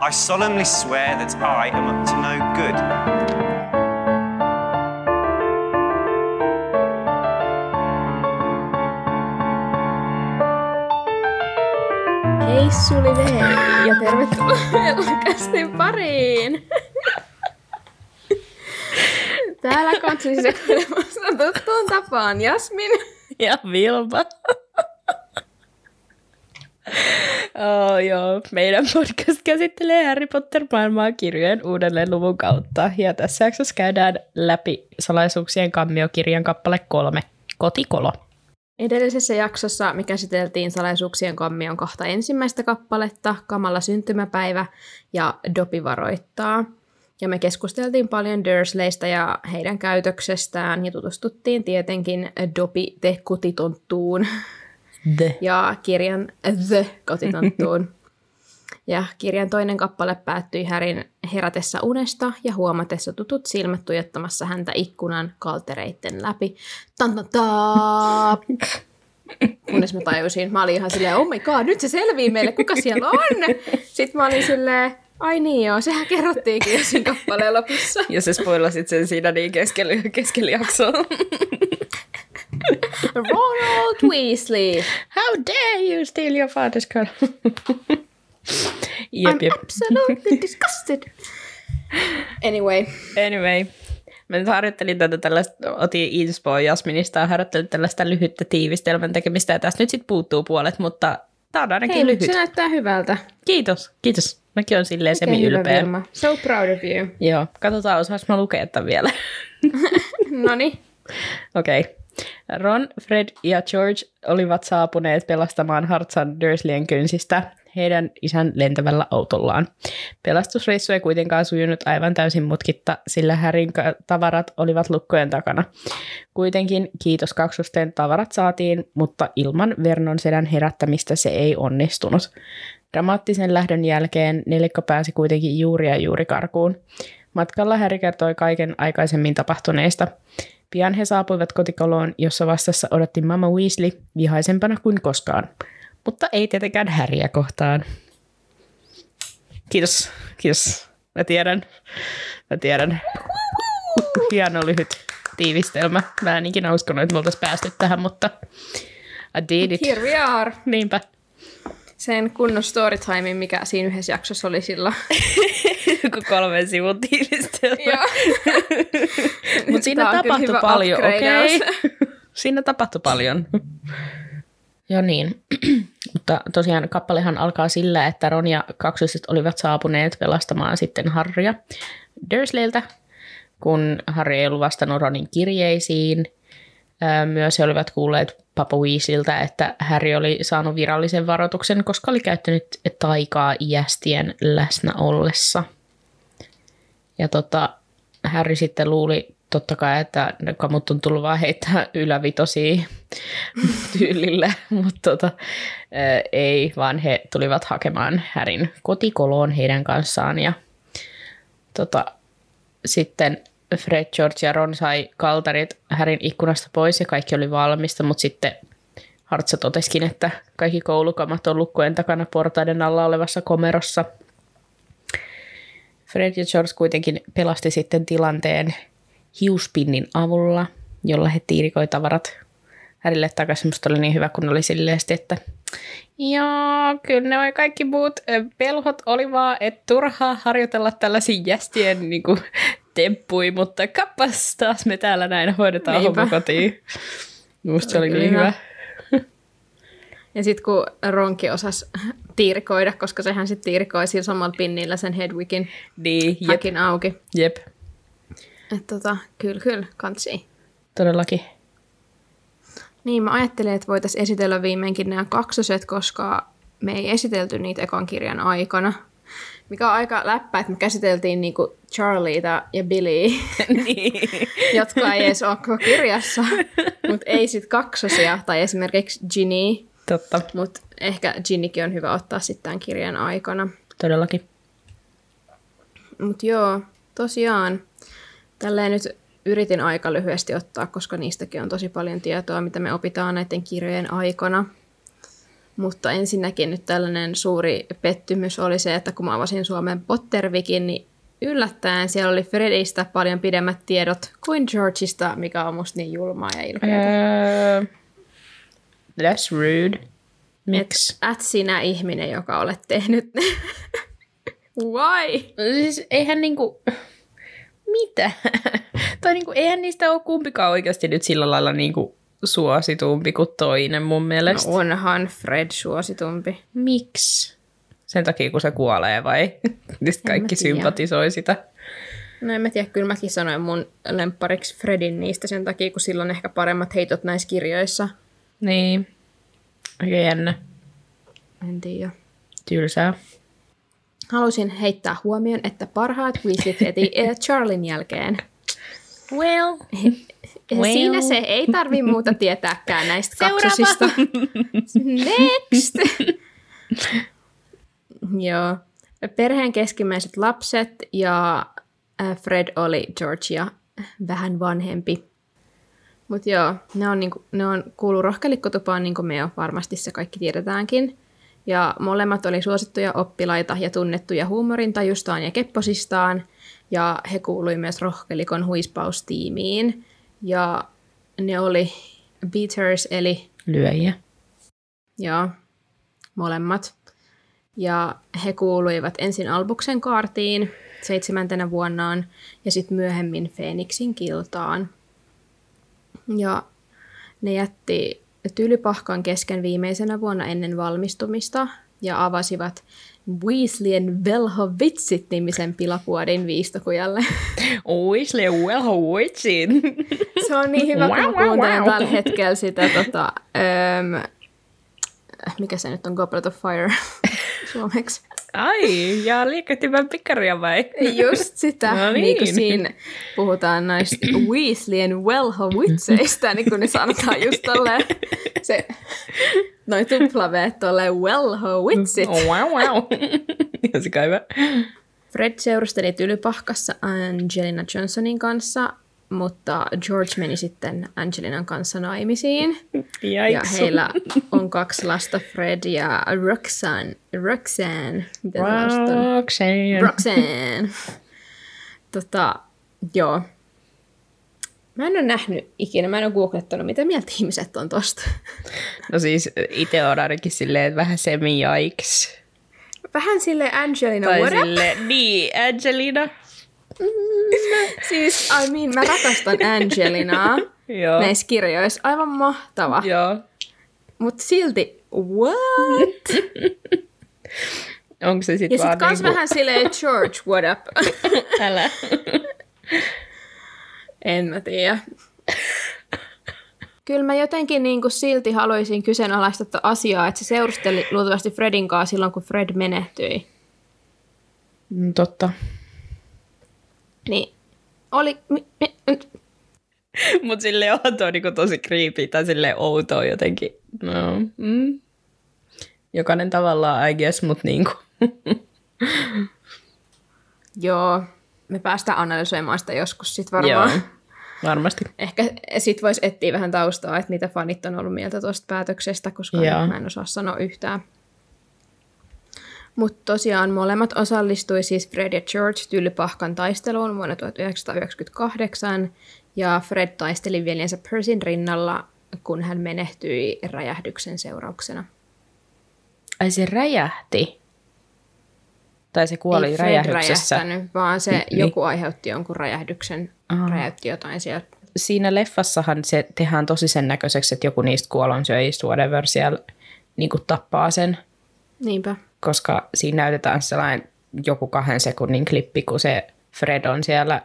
I solemnly swear that I am up to no good. Hei Suli Vei ja tervetuloa Elokastin pariin. Täällä katsoi sekoilemassa tuttuun tapaan Jasmin. Ja Vilma. Oh, joo. Meidän podcast käsittelee Harry Potter-maailmaa kirjojen uudelleen luvun kautta. Ja tässä jaksossa käydään läpi salaisuuksien kammiokirjan kappale kolme, Kotikolo. Edellisessä jaksossa me käsiteltiin salaisuuksien kammion kahta ensimmäistä kappaletta, Kamala syntymäpäivä ja Dopi varoittaa. Ja me keskusteltiin paljon Dursleystä ja heidän käytöksestään ja tutustuttiin tietenkin Dopi te kotitonttuun The. ja kirjan The kotitonttuun. Ja kirjan toinen kappale päättyi Härin herätessä unesta ja huomatessa tutut silmät tuijottamassa häntä ikkunan kaltereitten läpi. Tan tan taa! Kunnes mä tajusin, mä olin ihan silleen, oh my god, nyt se selvii meille, kuka siellä on! Sitten mä olin silleen, ai niin joo, sehän kerrottiinkin jo siinä kappaleen lopussa. Ja sä spoilasit sen siinä niin keskellä, keskellä jaksoa. Ronald Weasley! How dare you steal your father's car? jep, I'm absolutely disgusted. Anyway, Anyway, mä nyt harjoittelin tätä tällaista, otin inspoa Jasminista ja harjoittelin tällaista lyhyttä tiivistelmän tekemistä ja tästä nyt sitten puuttuu puolet, mutta tää on ainakin hei, lyhyt. se näyttää hyvältä. Kiitos, kiitos. Mäkin on silleen Oikein semi hyvä, ylpeä. Vilma. So proud of you. Joo, katsotaan osaas mä lukea tämän vielä. Noni. Okei. Okay. Ron, Fred ja George olivat saapuneet pelastamaan Hartsan Dursleyn kynsistä heidän isän lentävällä autollaan. Pelastusreissu ei kuitenkaan sujunut aivan täysin mutkitta, sillä Härin tavarat olivat lukkojen takana. Kuitenkin kiitos kaksosten tavarat saatiin, mutta ilman Vernon sedän herättämistä se ei onnistunut. Dramaattisen lähdön jälkeen nelikko pääsi kuitenkin juuri ja juuri karkuun. Matkalla Harry kertoi kaiken aikaisemmin tapahtuneista. Pian he saapuivat kotikoloon, jossa vastassa odotti Mama Weasley vihaisempana kuin koskaan. Mutta ei tietenkään Häriä kohtaan. Kiitos, kiitos. Mä tiedän, mä tiedän. Hieno lyhyt tiivistelmä. Mä en ikinä uskonut, että me oltaisiin päästy tähän, mutta I did it. Here we are. Niinpä. Sen kunnon storytimein, mikä siinä yhdessä jaksossa oli silloin. Joku kolmen sivun tiivistelmä. Mutta siinä tapahtui paljon, okei. upgradeaus. siinä tapahtui paljon. Joo niin, mutta tosiaan kappalehan alkaa sillä, että Ron ja kaksoset olivat saapuneet pelastamaan sitten Harrya Dursleyltä, kun Harry ei ollut vastannut Ronin kirjeisiin. Myös he olivat kuulleet Papa Weasleyltä, että Harry oli saanut virallisen varoituksen, koska oli käyttänyt taikaa iästien läsnä ollessa. Ja tota, Harry sitten luuli totta kai, että kamut on tullut vaan heittää ylävitosia tyylillä, mutta tota, ei, vaan he tulivat hakemaan Härin kotikoloon heidän kanssaan ja tota, sitten Fred, George ja Ron sai kaltarit Härin ikkunasta pois ja kaikki oli valmista, mutta sitten Hartsa toteskin, että kaikki koulukamat on lukkojen takana portaiden alla olevassa komerossa. Fred ja George kuitenkin pelasti sitten tilanteen hiuspinnin avulla, jolla he tiirikoi tavarat Härille takaisin. Musta oli niin hyvä, kun oli silleen, että joo, kyllä ne kaikki muut pelhot oli vaan, että turhaa harjoitella tällaisia jästien niin kuin, temppui, mutta kappas taas me täällä näin hoidetaan Niinpä. homma kotiin. Musta se oli niin hyvä. Ja sitten kun Ronki osasi tiirikoida, koska sehän sitten tiirikoi sillä samalla pinnillä sen Hedwigin Niin, jep, häkin auki. jep, Että tota, kyllä, kyllä, kansi. todellakin. Niin, mä ajattelin, että voitaisiin esitellä viimeinkin nämä kaksoset, koska me ei esitelty niitä ekan kirjan aikana. Mikä on aika läppä, että me käsiteltiin niinku Charlieta ja Billyä, niin. jotka ei edes ole koko kirjassa, mutta ei sit kaksosia, tai esimerkiksi Ginny, Totta, mutta ehkä Ginnykin on hyvä ottaa sitten tämän kirjan aikana. todellakin. Mutta joo, tosiaan, tälleen nyt yritin aika lyhyesti ottaa, koska niistäkin on tosi paljon tietoa, mitä me opitaan näiden kirjojen aikana. Mutta ensinnäkin nyt tällainen suuri pettymys oli se, että kun mä avasin Suomen Pottervikin, niin yllättäen siellä oli Fredistä paljon pidemmät tiedot kuin Georgeista, mikä on musta niin julmaa ja ilkeää. Öö, that's rude. Miksi? Et, et sinä ihminen, joka olet tehnyt ne. Why? Siis eihän niinku... Mitä? tai niinku, eihän niistä ole kumpikaan oikeasti nyt sillä lailla niinku suositumpi kuin toinen mun mielestä. No onhan Fred suositumpi. Miksi? Sen takia, kun se kuolee vai? Nyt kaikki tiedä. sympatisoi sitä. No en mä tiedä, kyllä mäkin sanoin mun lemppariksi Fredin niistä sen takia, kun sillä on ehkä paremmat heitot näissä kirjoissa. Niin. Aika jännä. En tiedä. Tylsää. Halusin heittää huomioon, että parhaat Weasleyt heti Charlin jälkeen. Well. Well. Siinä se ei tarvi muuta tietääkään näistä kaksosista. Next! Joo. Perheen keskimmäiset lapset ja äh, Fred oli Georgia vähän vanhempi. Mutta joo, ne on, niinku, ne on kuulu rohkelikkotupaan, niin kuin me jo varmasti se kaikki tiedetäänkin. Ja molemmat oli suosittuja oppilaita ja tunnettuja huumorintajustaan ja kepposistaan. Ja he kuului myös rohkelikon huispaustiimiin. Ja ne oli beaters, eli Lyöjiä. Joo, molemmat. Ja he kuuluivat ensin Albuksen kaartiin seitsemäntenä vuonnaan ja sitten myöhemmin Feeniksin kiltaan. Ja ne jätti Tylypahkan kesken viimeisenä vuonna ennen valmistumista ja avasivat Weasleyen Velhovitsit-nimisen pilapuodin viistokujalle. Weasley witchin. Se on niin hyvä, kun mä kuuntelen tällä hetkellä sitä, tota, öm, mikä se nyt on, Goblet of Fire suomeksi. Ai, ja liikahtivän pikkaria vai? Just sitä, No niin. niin kuin siinä puhutaan näistä Weasleyen Wellhovitseista, niin kun ne sanotaan just tolleen, se, noin tuplaveet tolleen Wellhovitsit. Oh, wow, wow. Ihan hyvä. Fred seurusteli Tylypahkassa Angelina Johnsonin kanssa, mutta George meni sitten Angelinan kanssa naimisiin. Ja Jaiks. heillä on kaksi lasta, Fred ja Roxanne. Roxanne. Roxanne. Roxanne. Tota, joo. Mä en ole nähnyt ikinä, mä en ole googlettanut, mitä mieltä ihmiset on tosta. No siis itse on ainakin silleen, että vähän semi jaiks. Vähän sille Angelina, Tai what up? sille, niin, Angelina. Siis, I mean, mä rakastan Angelinaa Joo. näissä kirjoissa. Aivan mahtava. Joo. Mutta silti, what? Onko se sitten vaan sit kans niinku... vähän silleen, George, what up? Älä. en mä tiedä. Kyllä mä jotenkin niin kuin silti haluaisin kyseenalaistaa asiaa, että se seurusteli luultavasti Fredin kanssa silloin, kun Fred menehtyi. Mm, Totta. Niin oli... Mi, mi, nyt- Mut sille on tuo niinku tosi creepy tai sille outoa jotenkin. No. Mm. Jokainen tavallaan, I guess, mut niinku. joo, me päästään analysoimaan sitä joskus sit varmaan. Joo. Varmasti. Ehkä sit voisi etsiä vähän taustaa, että mitä fanit on ollut mieltä tuosta päätöksestä, koska Joo. mä en osaa sanoa yhtään. Mutta tosiaan molemmat osallistui siis Fred ja George Tylypahkan taisteluun vuonna 1998, ja Fred taisteli veljensä Percyn rinnalla, kun hän menehtyi räjähdyksen seurauksena. Ai se räjähti. Tai se kuoli Ei Fred räjähdyksessä. räjähtänyt, vaan se Niin. joku aiheutti jonkun räjähdyksen, Aha. räjäytti jotain siellä. Siinä leffassahan se tehdään tosi sen näköiseksi, että joku niistä kuolonsyöjistä whatever siellä niin tappaa sen. Niinpä. Koska siinä näytetään sellainen joku kahden sekunnin klippi, kun se Fred on siellä,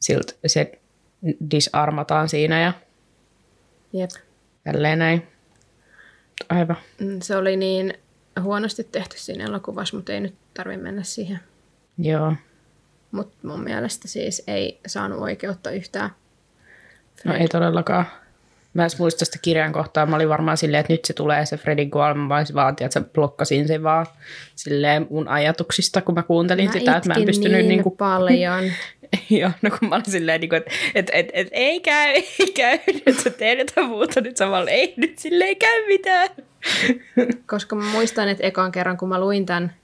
silt, se disarmataan siinä ja Jep. tälleen näin. Aivan. Mm, Se oli niin huonosti tehty siinä elokuvassa, mutta ei nyt tarvi mennä siihen. Joo. Mutta mun mielestä siis ei saanut oikeutta yhtään. No ei todellakaan. Mä en muista sitä kirjan kohtaa. Mä olin varmaan silleen, että nyt se tulee se Fredin kuolema, vaan se vaatii, että blokkasin sen vaan silleen mun ajatuksista, kun mä kuuntelin Mä sitä, että mä en pystynyt niin niinku paljon. Joo, no kun mä olin silleen, niin että et, et, et, ei käy, ei käy, nyt sä teet jotain muuta nyt samalla, ei nyt sille ei käy mitään. Koska mä muistan, että ekan kerran, kun mä luin tämän,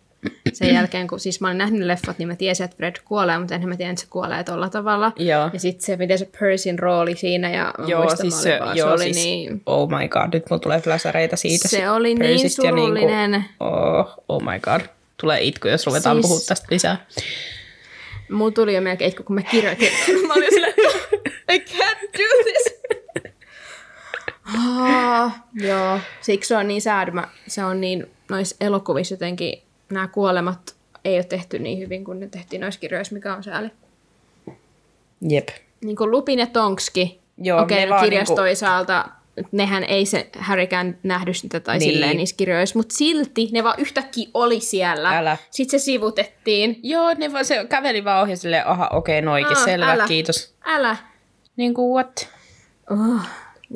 sen jälkeen, kun siis mä olin nähnyt leffat, niin mä tiesin, että Fred kuolee, mutta enhän mä tiedä, että se kuolee tolla tavalla. Joo. Ja sitten se, miten se Percyn rooli siinä, ja mä Joo, muistan, siis se, vaan, joo, se oli siis, niin... oh my god, nyt mulla tulee fläsäreitä siitä. Se oli niin ja surullinen. Niinku, oh, oh my god, tulee itku, jos ruvetaan Siis- puhua tästä lisää. Mulla tuli jo melkein itku, kun mä kirjoitin. mä olin silleen, I can't do this. Ah, joo, siksi se on niin sad. Mä, se on niin, noissa elokuvissa jotenkin nämä kuolemat ei ole tehty niin hyvin kuin ne tehtiin noissa kirjoissa, mikä on sääli. Jep. Niin kuin Lupin ja Tonski. Joo, Okei, ne no kirjassa niinku- nehän ei se Harrykään nähnyt sitä tai Niin. silleen niissä kirjoissa, mutta silti ne vaan yhtäkkiä oli siellä. Älä. Sitten se sivutettiin. Joo, ne vaan, se käveli vaan ohi silleen, aha, okei, okay, noikin, Aa, selvä, älä. kiitos. Älä. Niin kuin what? Oh,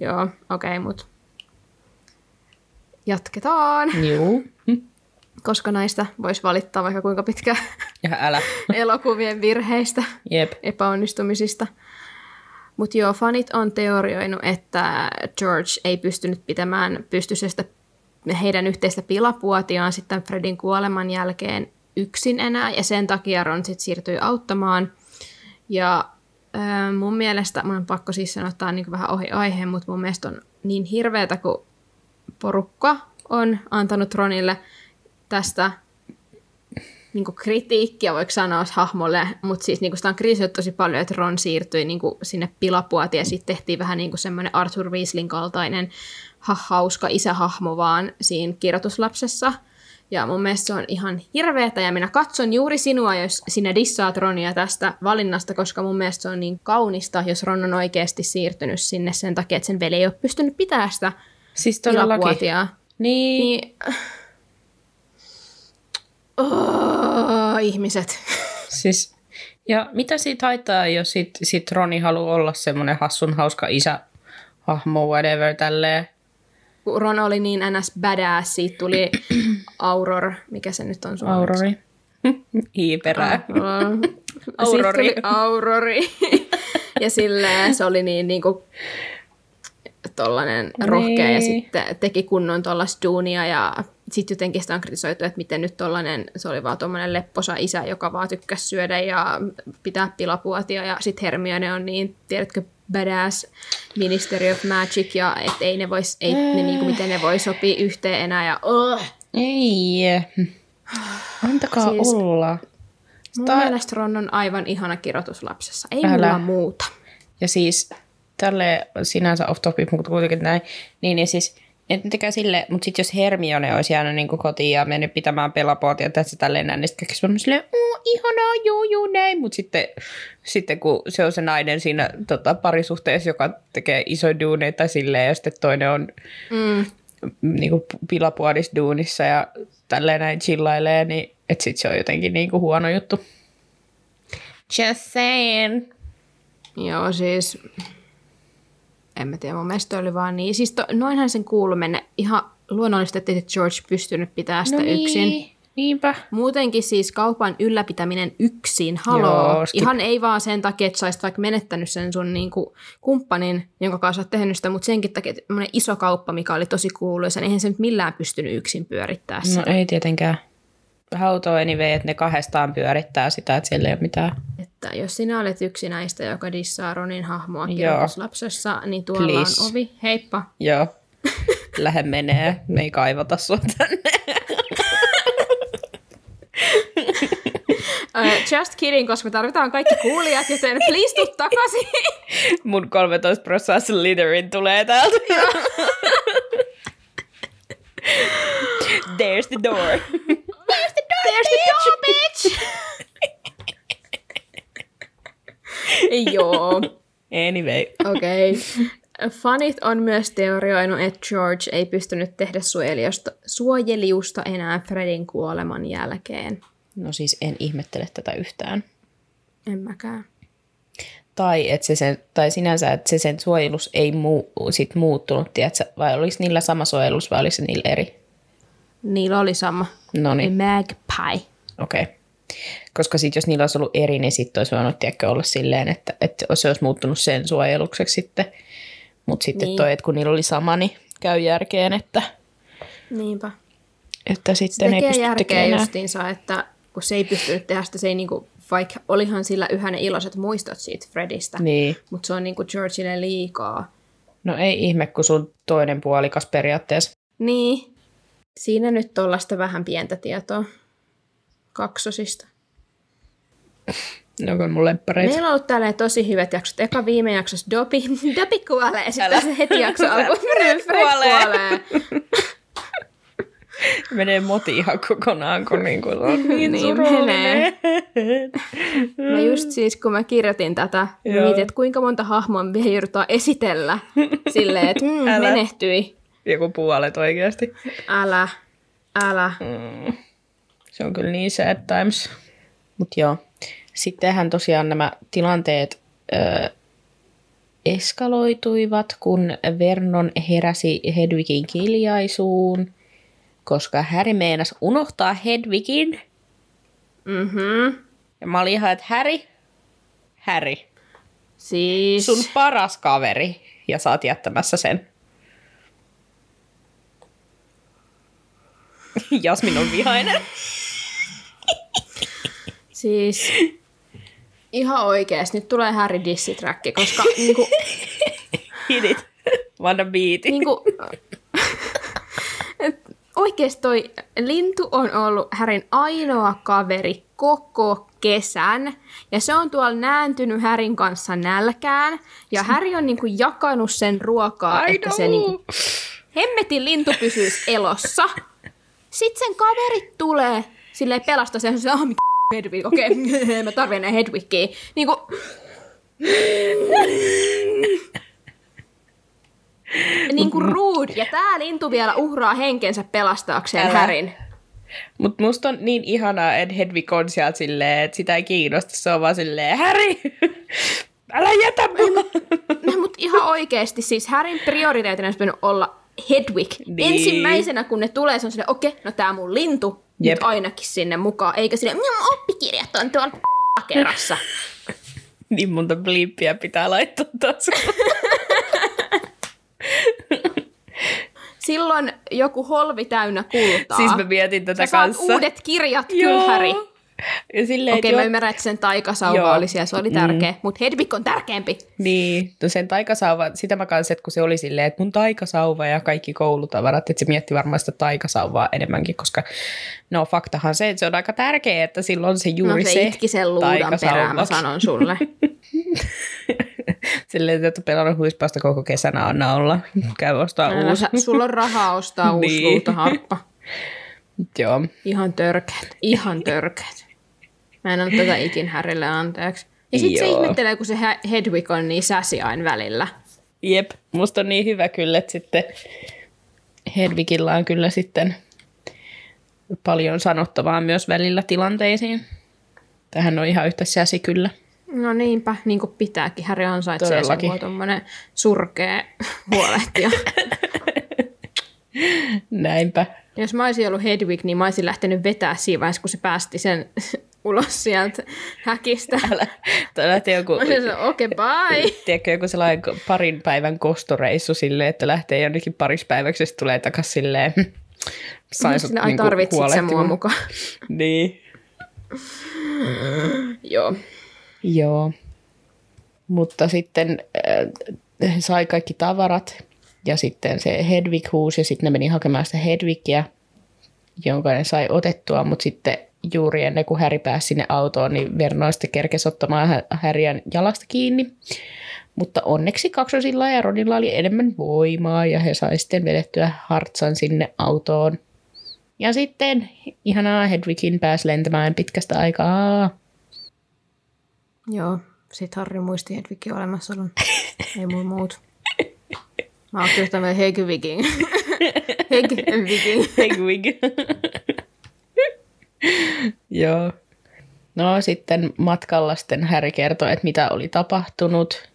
joo, okei, okay, mutta jatketaan, Juu. Koska näistä voisi valittaa vaikka kuinka pitkään Ja älä. elokuvien virheistä, Jep. epäonnistumisista. Mutta joo, fanit on teorioinut, että George ei pystynyt pitämään pystyssä sitä heidän yhteistä pilapuotiaan sitten Fredin kuoleman jälkeen yksin enää, ja sen takia Ron sitten siirtyi auttamaan. Ja äh, mun mielestä, mun on pakko siis sanoa, että niin vähän ohi aiheen, mutta mun mielestä on niin hirveätä, kun porukka on antanut Ronille tästä niin kritiikkiä, voiko sanoa hahmolle, mutta siis niin sitä on kriisiyt tosi paljon, että Ron siirtyi niin sinne pilapuotiin ja sitten tehtiin vähän niin semmoinen Arthur Weaslin kaltainen ha- hauska isähahmo vaan siinä kirjoituslapsessa. Ja mun mielestä se on ihan hirveetä ja minä katson juuri sinua, jos sinä dissaat Ronia tästä valinnasta, koska mun mielestä se on niin kaunista, jos Ron on oikeasti siirtynyt sinne sen takia, että sen veli ei ole pystynyt pitämään sitä Siis todellakin. Niin. Niin... Oh, ihmiset. Siis, ja mitä siitä haittaa, jos sit, sit Roni haluaa olla semmoinen hassun hauska isä, hahmo, whatever, tälleen. Kun Ron oli niin ns. badass, siitä tuli Auror, mikä se nyt on suomeksi? Aurori. Hiiperää. Aurori. Tuli Aurori. ja silleen se oli niin niinku tollanen rohkea ja Niin. sitten teki kunnon tollasta duunia ja sitten jotenkin sitä on kritisoitu, että miten nyt tollanen, se oli vaan tommonen lepposa isä, joka vaan tykkäsi syödä ja pitää pilapuotia ja sitten Hermione on niin, tiedätkö, badass Ministry of Magic ja et ei ne vois, ei ne niinku, miten ne voi sopia yhteen enää ja oh. Ei. Antakaa Siis- olla. Mun Tai- mielestä Ron on aivan ihana kirjoituslapsessa. Ei Älä. mulla muuta. Ja siis tälle sinänsä off topic, mutta kuitenkin näin, niin, niin siis et tekee sille, mutta sitten jos Hermione olisi jäänyt niin kotiin ja mennyt pitämään pelapuotia, se tälleen näin, niin sitten kaikki on silleen, oh, ihanaa, joo, joo, näin. Mutta sitten, sitten kun se on se nainen siinä tota, parisuhteessa, joka tekee isoja duuneita silleen, ja sitten toinen on Mm. niin kuin pilapuodisduunissa ja tälleen näin chillailee, niin että sitten se on jotenkin niin kuin huono juttu. Just saying. Joo, siis... En mä tiedä, mun mielestä oli vaan niin. Siis to, noinhan sen kuului mennä ihan luonnollisesti, että George pystynyt pitämään sitä no niin. yksin. Niinpä. Muutenkin siis kaupan ylläpitäminen yksin, haloo. Joo, skip. Ihan ei vaan sen takia, että sä vaikka menettänyt sen sun niinku kumppanin, jonka kanssa olet tehnyt sitä, mutta senkin takia, että iso kauppa, mikä oli tosi kuuluisa, niin eihän se nyt millään pystynyt yksin pyörittää sitä. No ei tietenkään. How to anyway, että ne kahdestaan pyörittää sitä, että siellä ei ole mitään. Että jos sinä olet yksi näistä, joka dissaa Ronin hahmoa kirjoituslapsessa, niin tuolla Please. on ovi. Heippa. Joo. Lähde menee. Me ei kaivata sua tänne. Uh, just kidding, koska me tarvitaan kaikki kuulijat, joten please tuu takaisin. Mun 13 prosenttia Slytherin tulee täältä. There's the door. There's the door, bitch! Joo, Anyway. okei. Okay. Fanit on myös teorioinut, että George ei pystynyt tehdä suojeliusta, enää Fredin kuoleman jälkeen. No siis en ihmettele tätä yhtään. En mäkään. Tai, että se sen, tai sinänsä, että se sen suojelus ei muu, sit muuttunut, tiedätkö? vai oliko niillä sama suojelus vai oliko se niillä eri? Niillä oli sama. No niin, Magpie. okei. Okay. Koska sitten jos niillä olisi ollut eri, niin sitten olisi voinut tiedätkö, olla silleen, että, että se olisi muuttunut sen suojelukseksi sitten. Mutta sitten Niin. toi, että kun niillä oli sama, niin käy järkeen, että Niinpä. Että Se sitten ei tekee pysty järkeä tekemään justiinsa, että kun se ei pystynyt tehdä sitä, se ei niinku, vaikka olihan sillä yhä ne iloiset muistot siitä Fredistä, Niin. mutta se on niinku Georgille liikaa. No ei ihme, kun sun toinen puolikas periaatteessa. Niin. Siinä nyt tuollaista vähän pientä tietoa kaksosista. Ne on mun lemppareita. Meillä on ollut tälleen tosi hyvät jaksot. Eka viime jaksossa Dopi, Dopi kuolee, sitten se heti jakso alkoi. Fred kuolee. kuolee. Menee moti ihan kokonaan, kun niinku se on niin, Niin surullinen. Mä just siis, kun mä kirjoitin tätä, Joo. mietin, että kuinka monta hahmoa me vielä joudutaan esitellä silleen, että mm, menehtyi. Joku puolet oikeasti. Älä, älä. Se on kyllä niin sad times. Mut joo. Sittenhän tosiaan nämä tilanteet ö, eskaloituivat, kun Vernon heräsi Hedwigin kiljaisuun, koska Harry meinasi unohtaa Hedwigin. Mhm. Ja mä olin ihan, että Harry, Harry, Siis... sun paras kaveri, ja sä oot jättämässä sen. Jasmin on vihainen. Siis ihan oikeesti, nyt tulee Harry Dissitrack, koska niinku, Hit it. Wanna beat it. niinku, oikeesti toi lintu on ollut Härin ainoa kaveri koko kesän. Ja se on tuolla nääntynyt Härin kanssa nälkään. Ja Häri on niinku jakanut sen ruokaa, I että se know. niinku, hemmetin lintu pysyisi elossa. Sitten sen kaverit tulee silleen pelastaa sen, se on Hedwig, okei, okay. mä tarvitsen enää Hedwigia. Niin kuin... niin kuin rude. Ja tää lintu vielä uhraa henkensä pelastaakseen Älä. Härin. Mutta musta on niin ihanaa, että Hedwig on sieltä silleen, että sitä ei kiinnosta. Se on vaan silleen, Harry, älä jätä mua. No, mutta ihan oikeesti, siis Härin prioriteetina olisi olla Hedwig. Niin. Ensimmäisenä, kun ne tulee, se on silleen, okei, okay, no tää mun lintu, Jep. nyt ainakin sinne mukaan. Eikä silleen, "Mm, oppikirjat on tuolla kerrassa. niin monta bliippiä pitää laittaa taas. Silloin joku holvi täynnä kultaa. siis mä mietin tätä Sä saat kanssa. uudet kirjat, kyllä Häri. Silleen, Okei, että mä ymmärrän, että sen taikasauva Joo. oli siellä, se oli tärkeä. Mm. Mutta Hedwig on tärkeämpi. Niin, no sen taikasauva, sitä mä kanssa, että kun se oli silleen, että mun taikasauva ja kaikki koulutavarat, että se mietti varmaan sitä taikasauvaa enemmänkin, koska no faktahan se, että se on aika tärkeää, että silloin se No juuri se, se itki sen luudan perään, mä sanon sulle. Silleen, että pelannut huispausta koko kesänä anna olla. Käy ostaa Älä uusi. sulla on rahaa ostaa uusi niin. luutaharppa. Joo. Ihan törkeät, ihan törkeät. Mä en anna tätä ikin Härille anteeksi. Ja sit se ihmettelee, kun se He- Hedwig on niin säsi aina välillä. Jep, musta on niin hyvä kyllä, että sitten Hedwigillä on kyllä sitten paljon sanottavaa myös välillä tilanteisiin. Tähän on ihan yhtä säsi kyllä. No niinpä, niin kuin pitääkin. Häri ansaitsee sen, Todellakin. kun on tommonen surkea huolehtija. Näinpä. Jos mä olisin ollut Hedwig, niin mä olisin lähtenyt vetää siinä vaiheessa, kun se päästi sen ulos sieltä häkistä. Älä, lähtee joku, okei, okay, bye. tiedätkö, joku sellainen parin päivän kostoreissu silleen, että lähtee jonnekin parispäiväksi ja sitten tulee takas silleen, "Hm, sain sut Sinä ai niinku tarvitsit sen mua huolehtimaan." mukaan. Niin. Joo. Joo. Mutta sitten äh, sai kaikki tavarat ja sitten se Hedwig huusi ja sitten ne meni hakemaan sitä Hedwigia, jonka ne sai otettua, mutta sitten juuri ennen kuin Häri pääsi sinne autoon, niin Verno sitten kerkesi ottamaan Hä- Häriän jalasta kiinni. Mutta onneksi kaksosilla ja Ronilla oli enemmän voimaa ja he sai sitten vedettyä Hartsan sinne autoon. Ja sitten ihanaa Hedwigin pääsi lentämään pitkästä aikaa. Joo. Sitten Harri muisti Hedwigin olemassaolon. Ei muu muut. Mä oon kyllä tämmöinen Hedwigin. Hedwigin. Hedwig. Joo. No sitten matkalla sitten Harry kertoi, että mitä oli tapahtunut.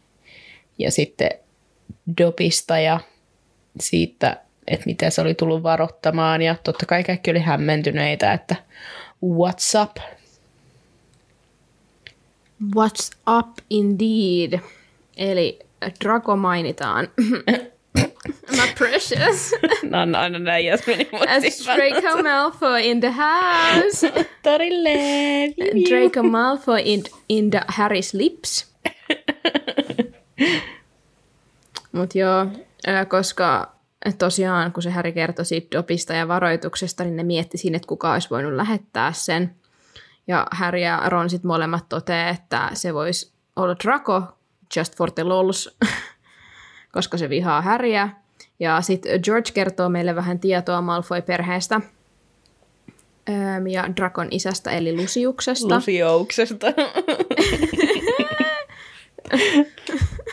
Ja sitten Dobista ja siitä, että miten se oli tullut varoittamaan. Ja totta kai kaikki oli hämmentyneitä, että what's up? What's up indeed? Eli Drago mainitaan. Precious. No on aina näin Jasmini As Draco Malfoy in the house. Torille. Draco Malfoy in, in the Harry's lips. Mut joo, koska tosiaan kun se Harry kertoi siitä dopista ja varoituksesta, niin ne mietti siinä, että kuka olisi voinut lähettää sen. Ja Harry ja Ron sit molemmat toteaa, että se voisi olla Draco, just for the lols, koska se vihaa Harryä. Ja sitten George kertoo meille vähän tietoa Malfoy-perheestä Öm, ja Drakon isästä eli Lusiuksesta. Lusiouksesta.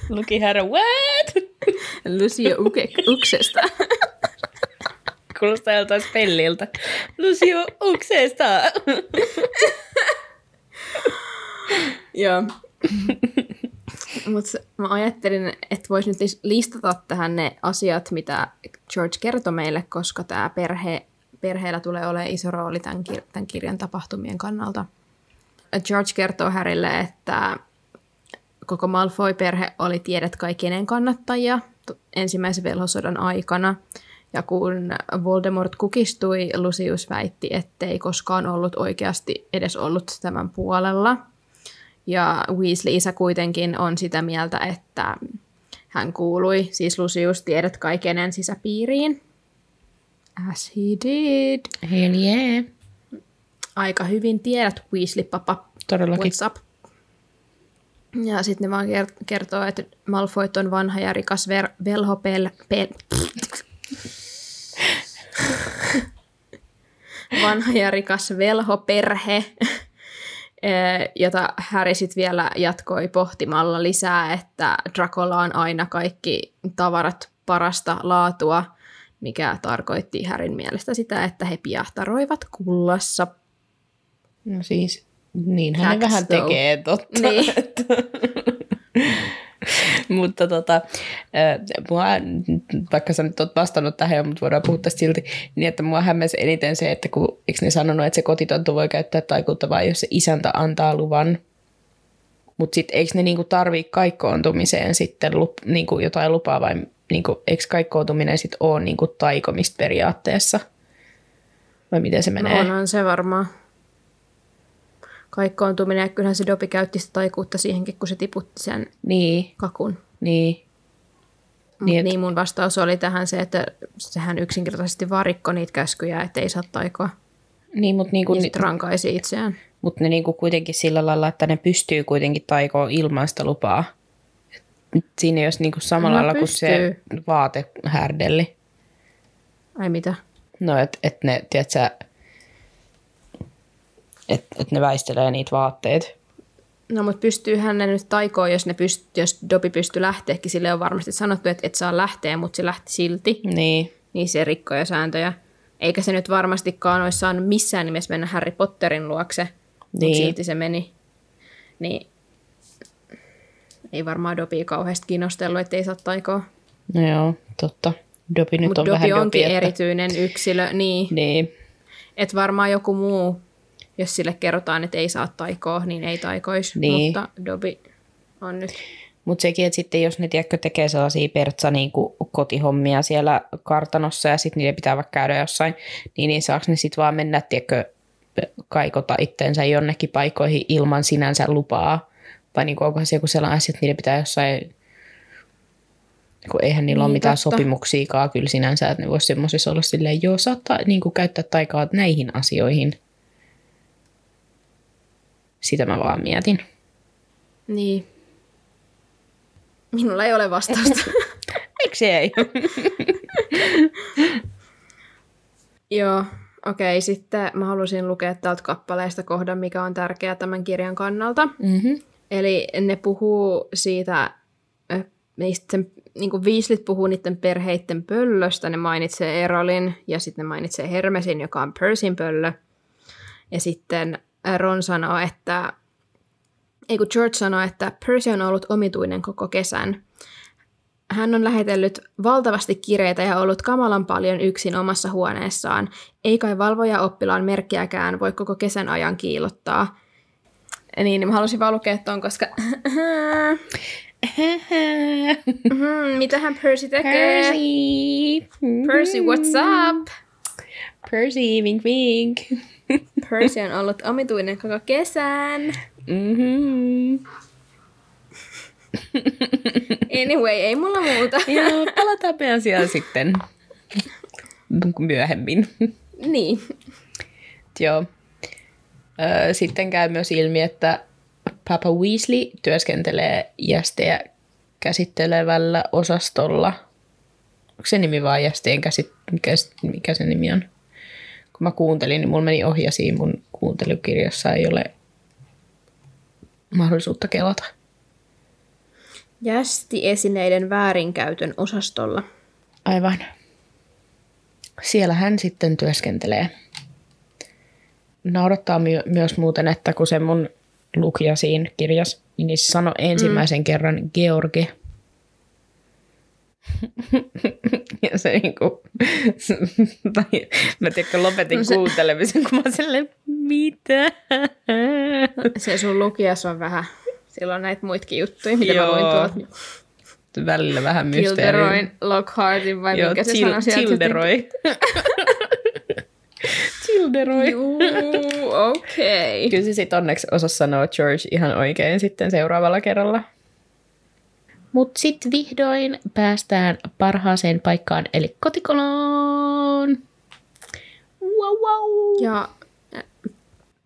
Luki herra, what? Lucio Uke- Uksesta. Kuulostaa joltain spelliltä. Lusio uksesta. Joo. Mutta mä ajattelin, että voisi nyt listata tähän ne asiat, mitä George kertoi meille, koska tämä perhe, perheellä tulee olemaan iso rooli tämän, kir- tämän kirjan tapahtumien kannalta. George kertoo Harrylle, että koko Malfoy-perhe oli tiedet kaikkien kannattajia ensimmäisen velhosodan aikana. Ja kun Voldemort kukistui, Lucius väitti, ettei koskaan ollut oikeasti edes ollut tämän puolella. Ja Weasley-isä kuitenkin on sitä mieltä, että hän kuului, siis Lucius, tiedet kaikenen sisäpiiriin. As he did. Hell yeah. Aika hyvin tiedät, Weasley-papa. Todellakin. What's up? Ja sitten ne vaan ker- kertoo, että Malfoyt on vanha ja rikas ver- velhopel... Pel- vanha ja rikas velhoperhe, eh, jota Harry sit vielä jatkoi pohtimalla lisää, että Dracolla on aina kaikki tavarat parasta laatua, mikä tarkoitti Härin mielestä sitä, että he piahtaroivat kullassa. No siis, niin hän vähän though. tekee, totta. Niin. mutta tota, mua, vaikka sä nyt oot vastannut tähän, mutta voidaan puhua tästä silti, niin että mua hämmäsi eniten se, että kun, eikö ne sanonut, että se kotitontu voi käyttää taikuutta vain, jos se isäntä antaa luvan. Mutta sitten eikö ne niinku tarvii kaikkoontumiseen sitten lup, niinku jotain lupaa vai niinku, eikö kaikkoontuminen sitten ole niinku taikomista periaatteessa? Vai miten se menee? No onhan se varmaan. Kaikkoontuminen, ja kyllähän se Dopi käytti sitä taikuutta siihenkin, kun se tiputti sen Niin, kakun. niin. Mut Niin, niin, mun vastaus oli tähän se, että sehän yksinkertaisesti vaan rikkoi niitä käskyjä, että ei saa taikoa. Niin, mutta niinku, Ja sitten rankaisi itseään. mut ne niinku kuitenkin sillä lailla, että ne pystyy kuitenkin taikoon ilman sitä lupaa. Et Siinä jos niinku samalla No lailla kuin se vaatehärdelli. Ai mitä? No, että et ne, tiedätkö, että et ne väistelee niitä vaatteet. No mutta pystyyhän ne nyt taikoon, jos, ne pyst- jos Dopi pystyy lähteäkin. Sille on varmasti sanottu, että et saa lähteä, mutta se lähti silti. Niin, Niin se rikkoi jo sääntöjä. Eikä se nyt varmastikaan olisi saanut missään nimessä mennä Harry Potterin luokse, niin. mutta silti se meni. Niin ei varmaan Dopi kauheasti kiinnostellut, ettei saa taikoa. no joo, totta. Dopi nyt Mutta on Dopi vähän onkin Dopi, että... erityinen yksilö, niin. Niin, Että varmaan joku muu, jos sille kerrotaan, että ei saa taikoa, niin ei taikoisi. Niin. Mutta Dobi on nyt. Mutta sekin, että sitten jos ne tiedätkö, tekee sellaisia pertsa niin kotihommia siellä kartanossa ja sitten niiden pitää vaikka käydä jossain, niin, niin saako ne sitten vaan mennä, tiedätkö, kaikota itteensä jonnekin paikoihin ilman sinänsä lupaa? Vai niin onkohan se joku sellainen asia, että niiden pitää jossain, kun eihän niillä niin, ole mitään totta. sopimuksiakaan kyllä sinänsä, että ne voisi semmoisessa olla silleen, joo, saattaa niin käyttää taikaa näihin asioihin. Sitä mä vaan mietin. Niin. Minulla ei ole vastausta. Miksi ei? Joo, okei. Sitten mä halusin lukea täältä kappaleesta kohdan, mikä on tärkeä tämän kirjan kannalta. mm-hmm. Eli ne puhuu siitä, niistä sen, niin kuin Weaslit puhuu niiden perheiden pöllöstä, ne mainitsee Erolin ja sitten ne mainitsee Hermesin, joka on Percyn pöllö. Ja sitten Ron sanoo, että, ei kun George sanoo, että Percy on ollut omituinen koko kesän. Hän on lähetellyt valtavasti kireitä ja ollut kamalan paljon yksin omassa huoneessaan. Ei kai valvoja oppilaan merkkiäkään voi koko kesän ajan kiilottaa. Niin, mä halusin vaan lukea tuon, koska Hmm, mitähän Percy tekee? Percy. Percy, what's up? Percy, wink wink. Percy on ollut omituinen koko kesän. Mm-hmm. Anyway, ei mulla muuta. Joo, palataan me asiaan sitten myöhemmin. niin. Joo. Sitten käy myös ilmi, että Papa Weasley työskentelee jästejä käsittelevällä osastolla. Onko se nimi vaan jästeen käsit... Mikä, mikä se nimi on? Kun mä kuuntelin, niin mulla meni ohi ja siinä mun kuuntelukirjassa ei ole mahdollisuutta kelata. Jästiesineiden väärinkäytön osastolla. Aivan. Siellä hän sitten työskentelee. Naurattaa my- myös muuten, että kun se mun lukija siinä kirjassa, niin se sanoi ensimmäisen mm. kerran George. ja se niinku, tai mä tiedän, lopetin no se... kuuntelemisen, kun mä oon silleen, mitä? Se sun lukijas on vähän, silloin näitä muitakin juttuja, mitä Joo. mä luin tuolta. Välillä vähän mysteeriä. Kilderoin, Lockhartin vai Joo, mikä se Chil- sana sieltä. Childeroi. Juu, okei. Okay. Kyllä se sitten onneksi osasi sanoa George ihan oikein sitten seuraavalla kerralla. Mutta sitten vihdoin päästään parhaaseen paikkaan, eli kotikoloon. Wow, wow. Ja äh,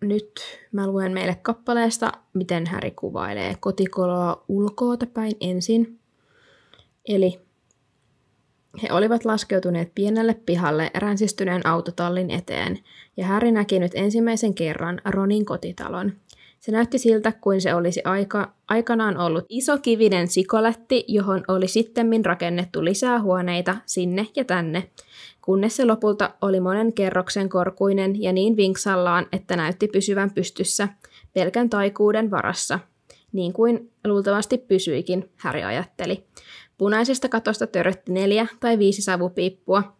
nyt mä luen meille kappaleesta, miten Häri kuvailee kotikoloa ulkoota päin ensin. Eli he olivat laskeutuneet pienelle pihalle ränsistyneen autotallin eteen, ja Häri näki nyt ensimmäisen kerran Ronin kotitalon. Se näytti siltä, kuin se olisi aika, aikanaan ollut iso kivinen sikoletti, johon oli sittemmin rakennettu lisää huoneita sinne ja tänne, kunnes se lopulta oli monen kerroksen korkuinen ja niin vinksallaan, että näytti pysyvän pystyssä, pelkän taikuuden varassa. Niin kuin luultavasti pysyikin, Häri ajatteli. Punaisesta katosta törötti neljä tai viisi savupiippua,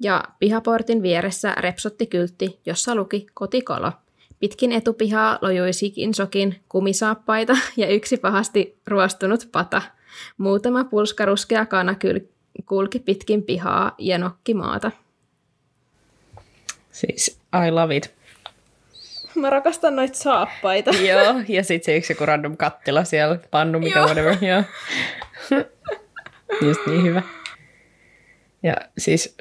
ja pihaportin vieressä repsotti kyltti, jossa luki kotikolo. Pitkin etupihaa lojui sikin sokin kumisaappaita ja yksi pahasti ruostunut pata. Muutama pulskaruskea kana kyl- kulki pitkin pihaa ja nokki maata. Siis I love it. Mä rakastan noita saappaita. Joo, ja sitten se yksi joku random kattila siellä, pannu, mikä Joo. whatever. Joo. Just niin hyvä. Ja siis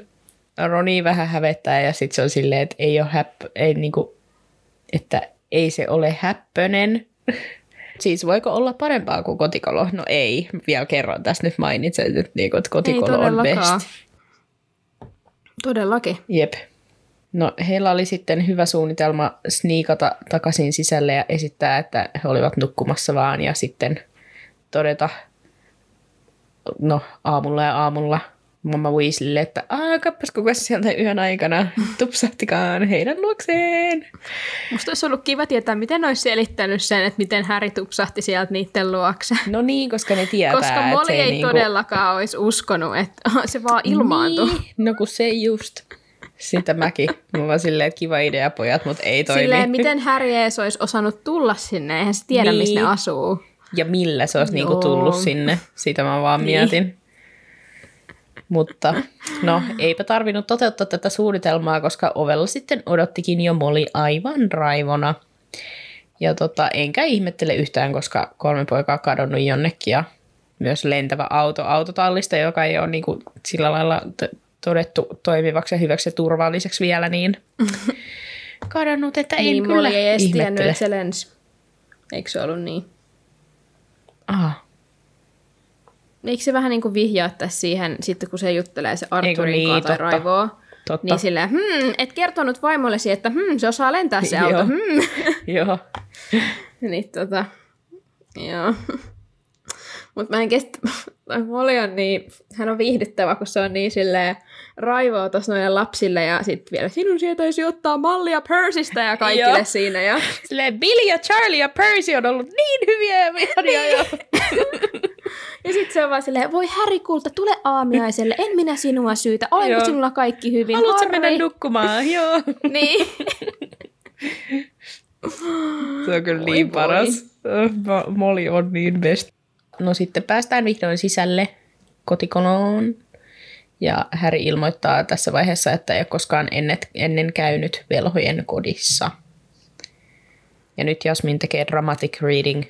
Roni vähän hävettää ja sitten se on silleen, että ei ole häpp, ei niinku, että ei se ole häppönen. Siis voiko olla parempaa kuin kotikolo? No ei. Vielä kerran tässä nyt mainitsen, että, niinku, että Ei kotikolo on best. Todellakin. Jep. No heillä oli sitten hyvä suunnitelma sniikata takaisin sisälle ja esittää, että he olivat nukkumassa vaan ja sitten todeta, no aamulla ja aamulla mamma Weasleylle, että aah, kappas kuka sieltä yön aikana tupsahtikaan heidän luokseen. Musta olisi ollut kiva tietää, miten olisi selittänyt sen, että miten Häri tupsahti sieltä niiden luokse. No niin, koska ne tietää, Koska Molly se ei niinku... todellakaan olisi uskonut, että se vaan ilmaantui. Niin, no kun se just. Sitä mäkin. Mä vaan silleen, että kiva idea pojat, mutta ei toimi. Silleen, miten Harry ees olisi osannut tulla sinne, eihän se tiedä, Niin. missä ne asuu. Ja millä se olisi niinku tullut sinne. Sitä mä vaan Niin. mietin. Mutta no, eipä tarvinnut toteuttaa tätä suunnitelmaa, koska ovella sitten odottikin jo Moli aivan raivona. Ja tota, enkä ihmettele yhtään, koska kolme poikaa on kadonnut jonnekin ja myös lentävä auto autotallista, joka ei ole niinku sillä lailla t- todettu toimivaksi ja hyväksi ja turvalliseksi vielä, niin kadonnut, että en niin, kyllä ei edes tiennyt, että se lensi. Eikö se ollut niin? Ah, Eikö se vähän niin kuin vihjaa tässä siihen, sitten kun se juttelee se Arturin niin, kanssa tai raivoo, totta. niin silleen, hmm, et kertonut vaimollesi, että hmm, se osaa lentää se auto, hmm. Joo. niin tota, joo. Mutta mä en kestä, Molly on niin, hän on viihdyttävä, kun se on niin silleen tuossa noille lapsille ja sitten vielä sinun sietäisi ottaa mallia Percystä ja kaikille siinä. Ja, Silleen Billy ja Charlie ja Percy on ollut niin hyviä ja ihania. ja... ja sitten se on vaan silleen, voi Harry kulta, tule aamiaiselle, en minä sinua syytä, olenko sinulla kaikki hyvin? Haluatko Harry?" mennä nukkumaan? Joo. Niin. Se on kyllä Oi niin voi. paras. Mo- Molly on niin best. No sitten päästään vihdoin sisälle kotikoloon. Ja Häri ilmoittaa tässä vaiheessa, että ei ole koskaan ennen, ennen käynyt velhojen kodissa. Ja nyt Jasmin tekee dramatic reading,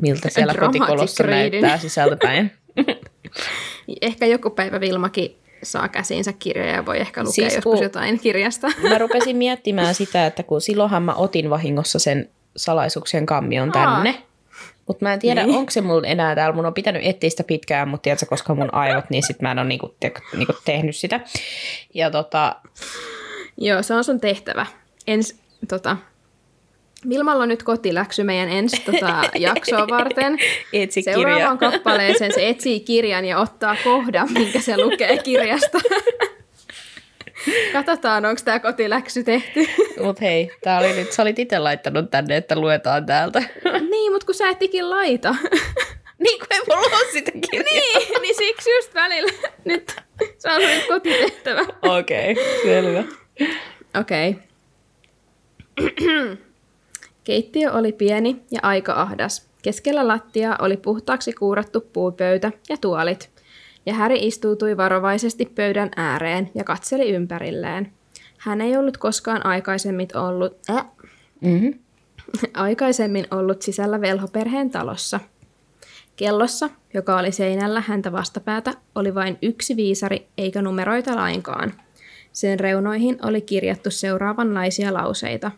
miltä siellä Dramatic kotikolossa reading. näyttää sisältäpäin. Ehkä joku päivä Vilmakin saa käsiinsä kirjoja ja voi ehkä lukea Siis joskus jotain kirjasta. Mä rupesin miettimään sitä, että kun silloinhan mä otin vahingossa sen salaisuuksien kammion Aa. tänne. Mutta mä en tiedä, Niin. onko se mulla enää täällä. Mun on pitänyt etsiä sitä pitkään, mutta tiedätkö, koska mun aivot, niin sit mä en ole niinku, te, niinku tehnyt sitä. Ja tota, Joo, se on sun tehtävä. Ens, tota, Vilmalla on nyt kotiläksy meidän ensi tota, jaksoa varten. etsi kirja. Seuraavaan kappaleeseen se etsii kirjan ja ottaa kohdan, minkä se lukee kirjasta. Katsotaan, onko tämä kotiläksy tehty. Mut hei, tää oli nyt, sä olit itse laittanut tänne, että luetaan täältä. niin, mutta kun sä et ikin laita. niin kuin ei mulla ole sitä kirjaa. niin, niin siksi just välillä. Nyt se on nyt kotitehtävä. Okei, okay, selvä. Okei. Keittiö oli pieni ja aika ahdas. Keskellä lattiaa oli puhtaaksi kuurattu puupöytä ja tuolit. Ja Häri istuutui varovaisesti pöydän ääreen ja katseli ympärilleen. Hän ei ollut koskaan aikaisemmin ollut, äh, Mm-hmm. aikaisemmin ollut sisällä velhoperheen talossa. Kellossa, joka oli seinällä häntä vastapäätä, oli vain yksi viisari eikä numeroita lainkaan. Sen reunoihin oli kirjattu seuraavanlaisia lauseita.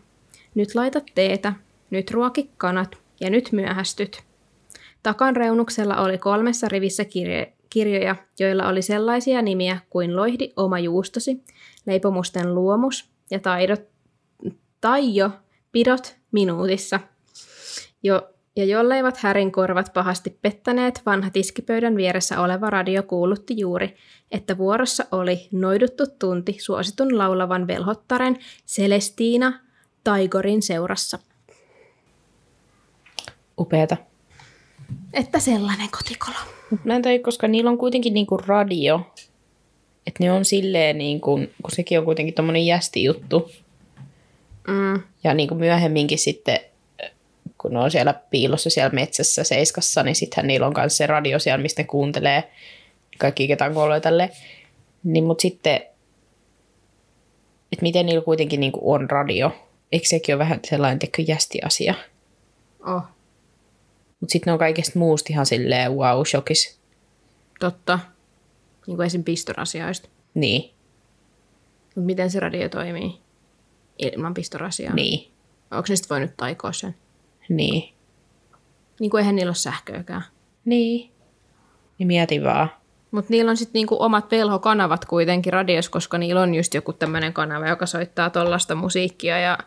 Nyt laitat teetä, nyt ruoki kanat ja nyt myöhästyt. Takan reunuksella oli kolmessa rivissä kirje- kirjoja, joilla oli sellaisia nimiä kuin Loihdi oma juustosi, Leipomusten luomus ja taidot, Taijo pidot minuutissa. Jo, ja jolleivat Härin korvat pahasti pettäneet, vanha tiskipöydän vieressä oleva radio kuulutti juuri, että vuorossa oli noiduttu tunti suositun laulavan velhottaren Celestiina Taigorin seurassa. Upeeta. Että sellainen kotikolo. Mä en tajua, koska niillä on kuitenkin niinku radio. Että ne on silleen, niinku, kun sekin on kuitenkin tommonen jästi juttu. Mm. Ja niinku myöhemminkin sitten, kun ne on siellä piilossa siellä metsässä seiskassa, niin sittenhän niillä on myös se radio siellä, mistä ne kuuntelee kaikki ketään kuolee tälle. Niin mut sitten, että miten niillä kuitenkin niinku on radio. Eikö sekin ole vähän sellainen tekö jästi asia? Oh, Mutta sitten ne on kaikesta muusta ihan silleen wow, shokis. totta. Niin kuin esim. pistorasioista. Niin, Mutta miten se radio toimii ilman pistorasiaa? niin, Onko ne sitten voinut taikoa sen? niin. Niin kuin eihän niillä ole sähköäkään. Niin. Niin mietin vaan. Mutta niillä on sitten niinku omat velhokanavat kuitenkin radiossa, koska niillä on just joku tämmöinen kanava, joka soittaa tollasta musiikkia ja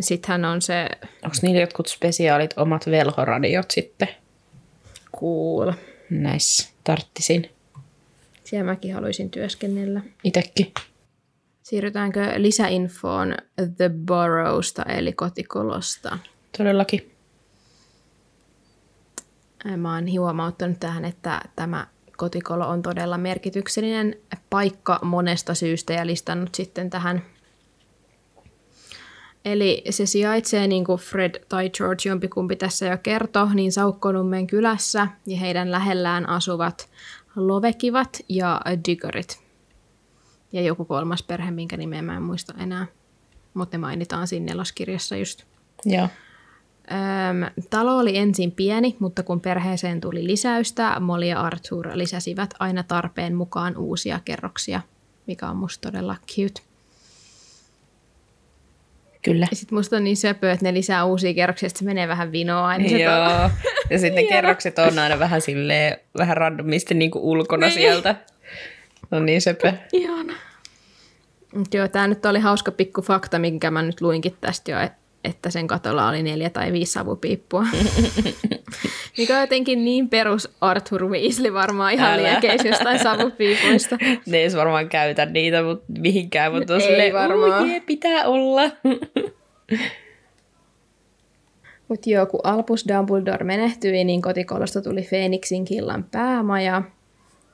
sittenhän on se Onko niillä jotkut spesiaalit omat velhoradiot sitten? cool. Näissä tarttisin Siellä mäkin haluaisin työskennellä. itekin. Siirrytäänkö lisäinfoon The Burrowsta eli kotikolosta? Todellakin. Mä oon huomauttanut tähän, että tämä kotikolo on todella merkityksellinen paikka monesta syystä ja listannut sitten tähän. Eli se sijaitsee, niin kuin Fred tai George jompikumpi tässä jo kertoi, niin Saukkonummen kylässä ja heidän lähellään asuvat Lovekivat ja Diggorit. Ja joku kolmas perhe, minkä nimeä mä en muista enää, mutta ne mainitaan siinä neloskirjassa just. Joo. Öm, talo oli ensin pieni, mutta kun perheeseen tuli lisäystä, Molly ja Arthur lisäsivät aina tarpeen mukaan uusia kerroksia, mikä on musta todella cute. Kyllä. Ja sit musta on niin söpö, että ne lisää uusia kerroksia, että se menee vähän vinoa aina se. Joo. Ja sitten ne kerrokset on aina vähän silleen, vähän randomisti niinku ulkona Niin. sieltä. No niin söpö. Ihana. Joo, tää nyt oli hauska pikku fakta, minkä mä nyt luinkin tästä jo, et- että sen katolla oli neljä tai viisi savupiippua. Mikä on jotenkin niin perus Arthur Weasley varmaan ihan liekeis jostain savupiipuista. Ne ei varmaan käytä niitä mut mihinkään, mutta on Ei silleen, varmaan. "Uu, jee, pitää olla. Mutta joo, kun Albus Dumbledore menehtyi, niin kotikolosta tuli Phoenixin killan päämaja.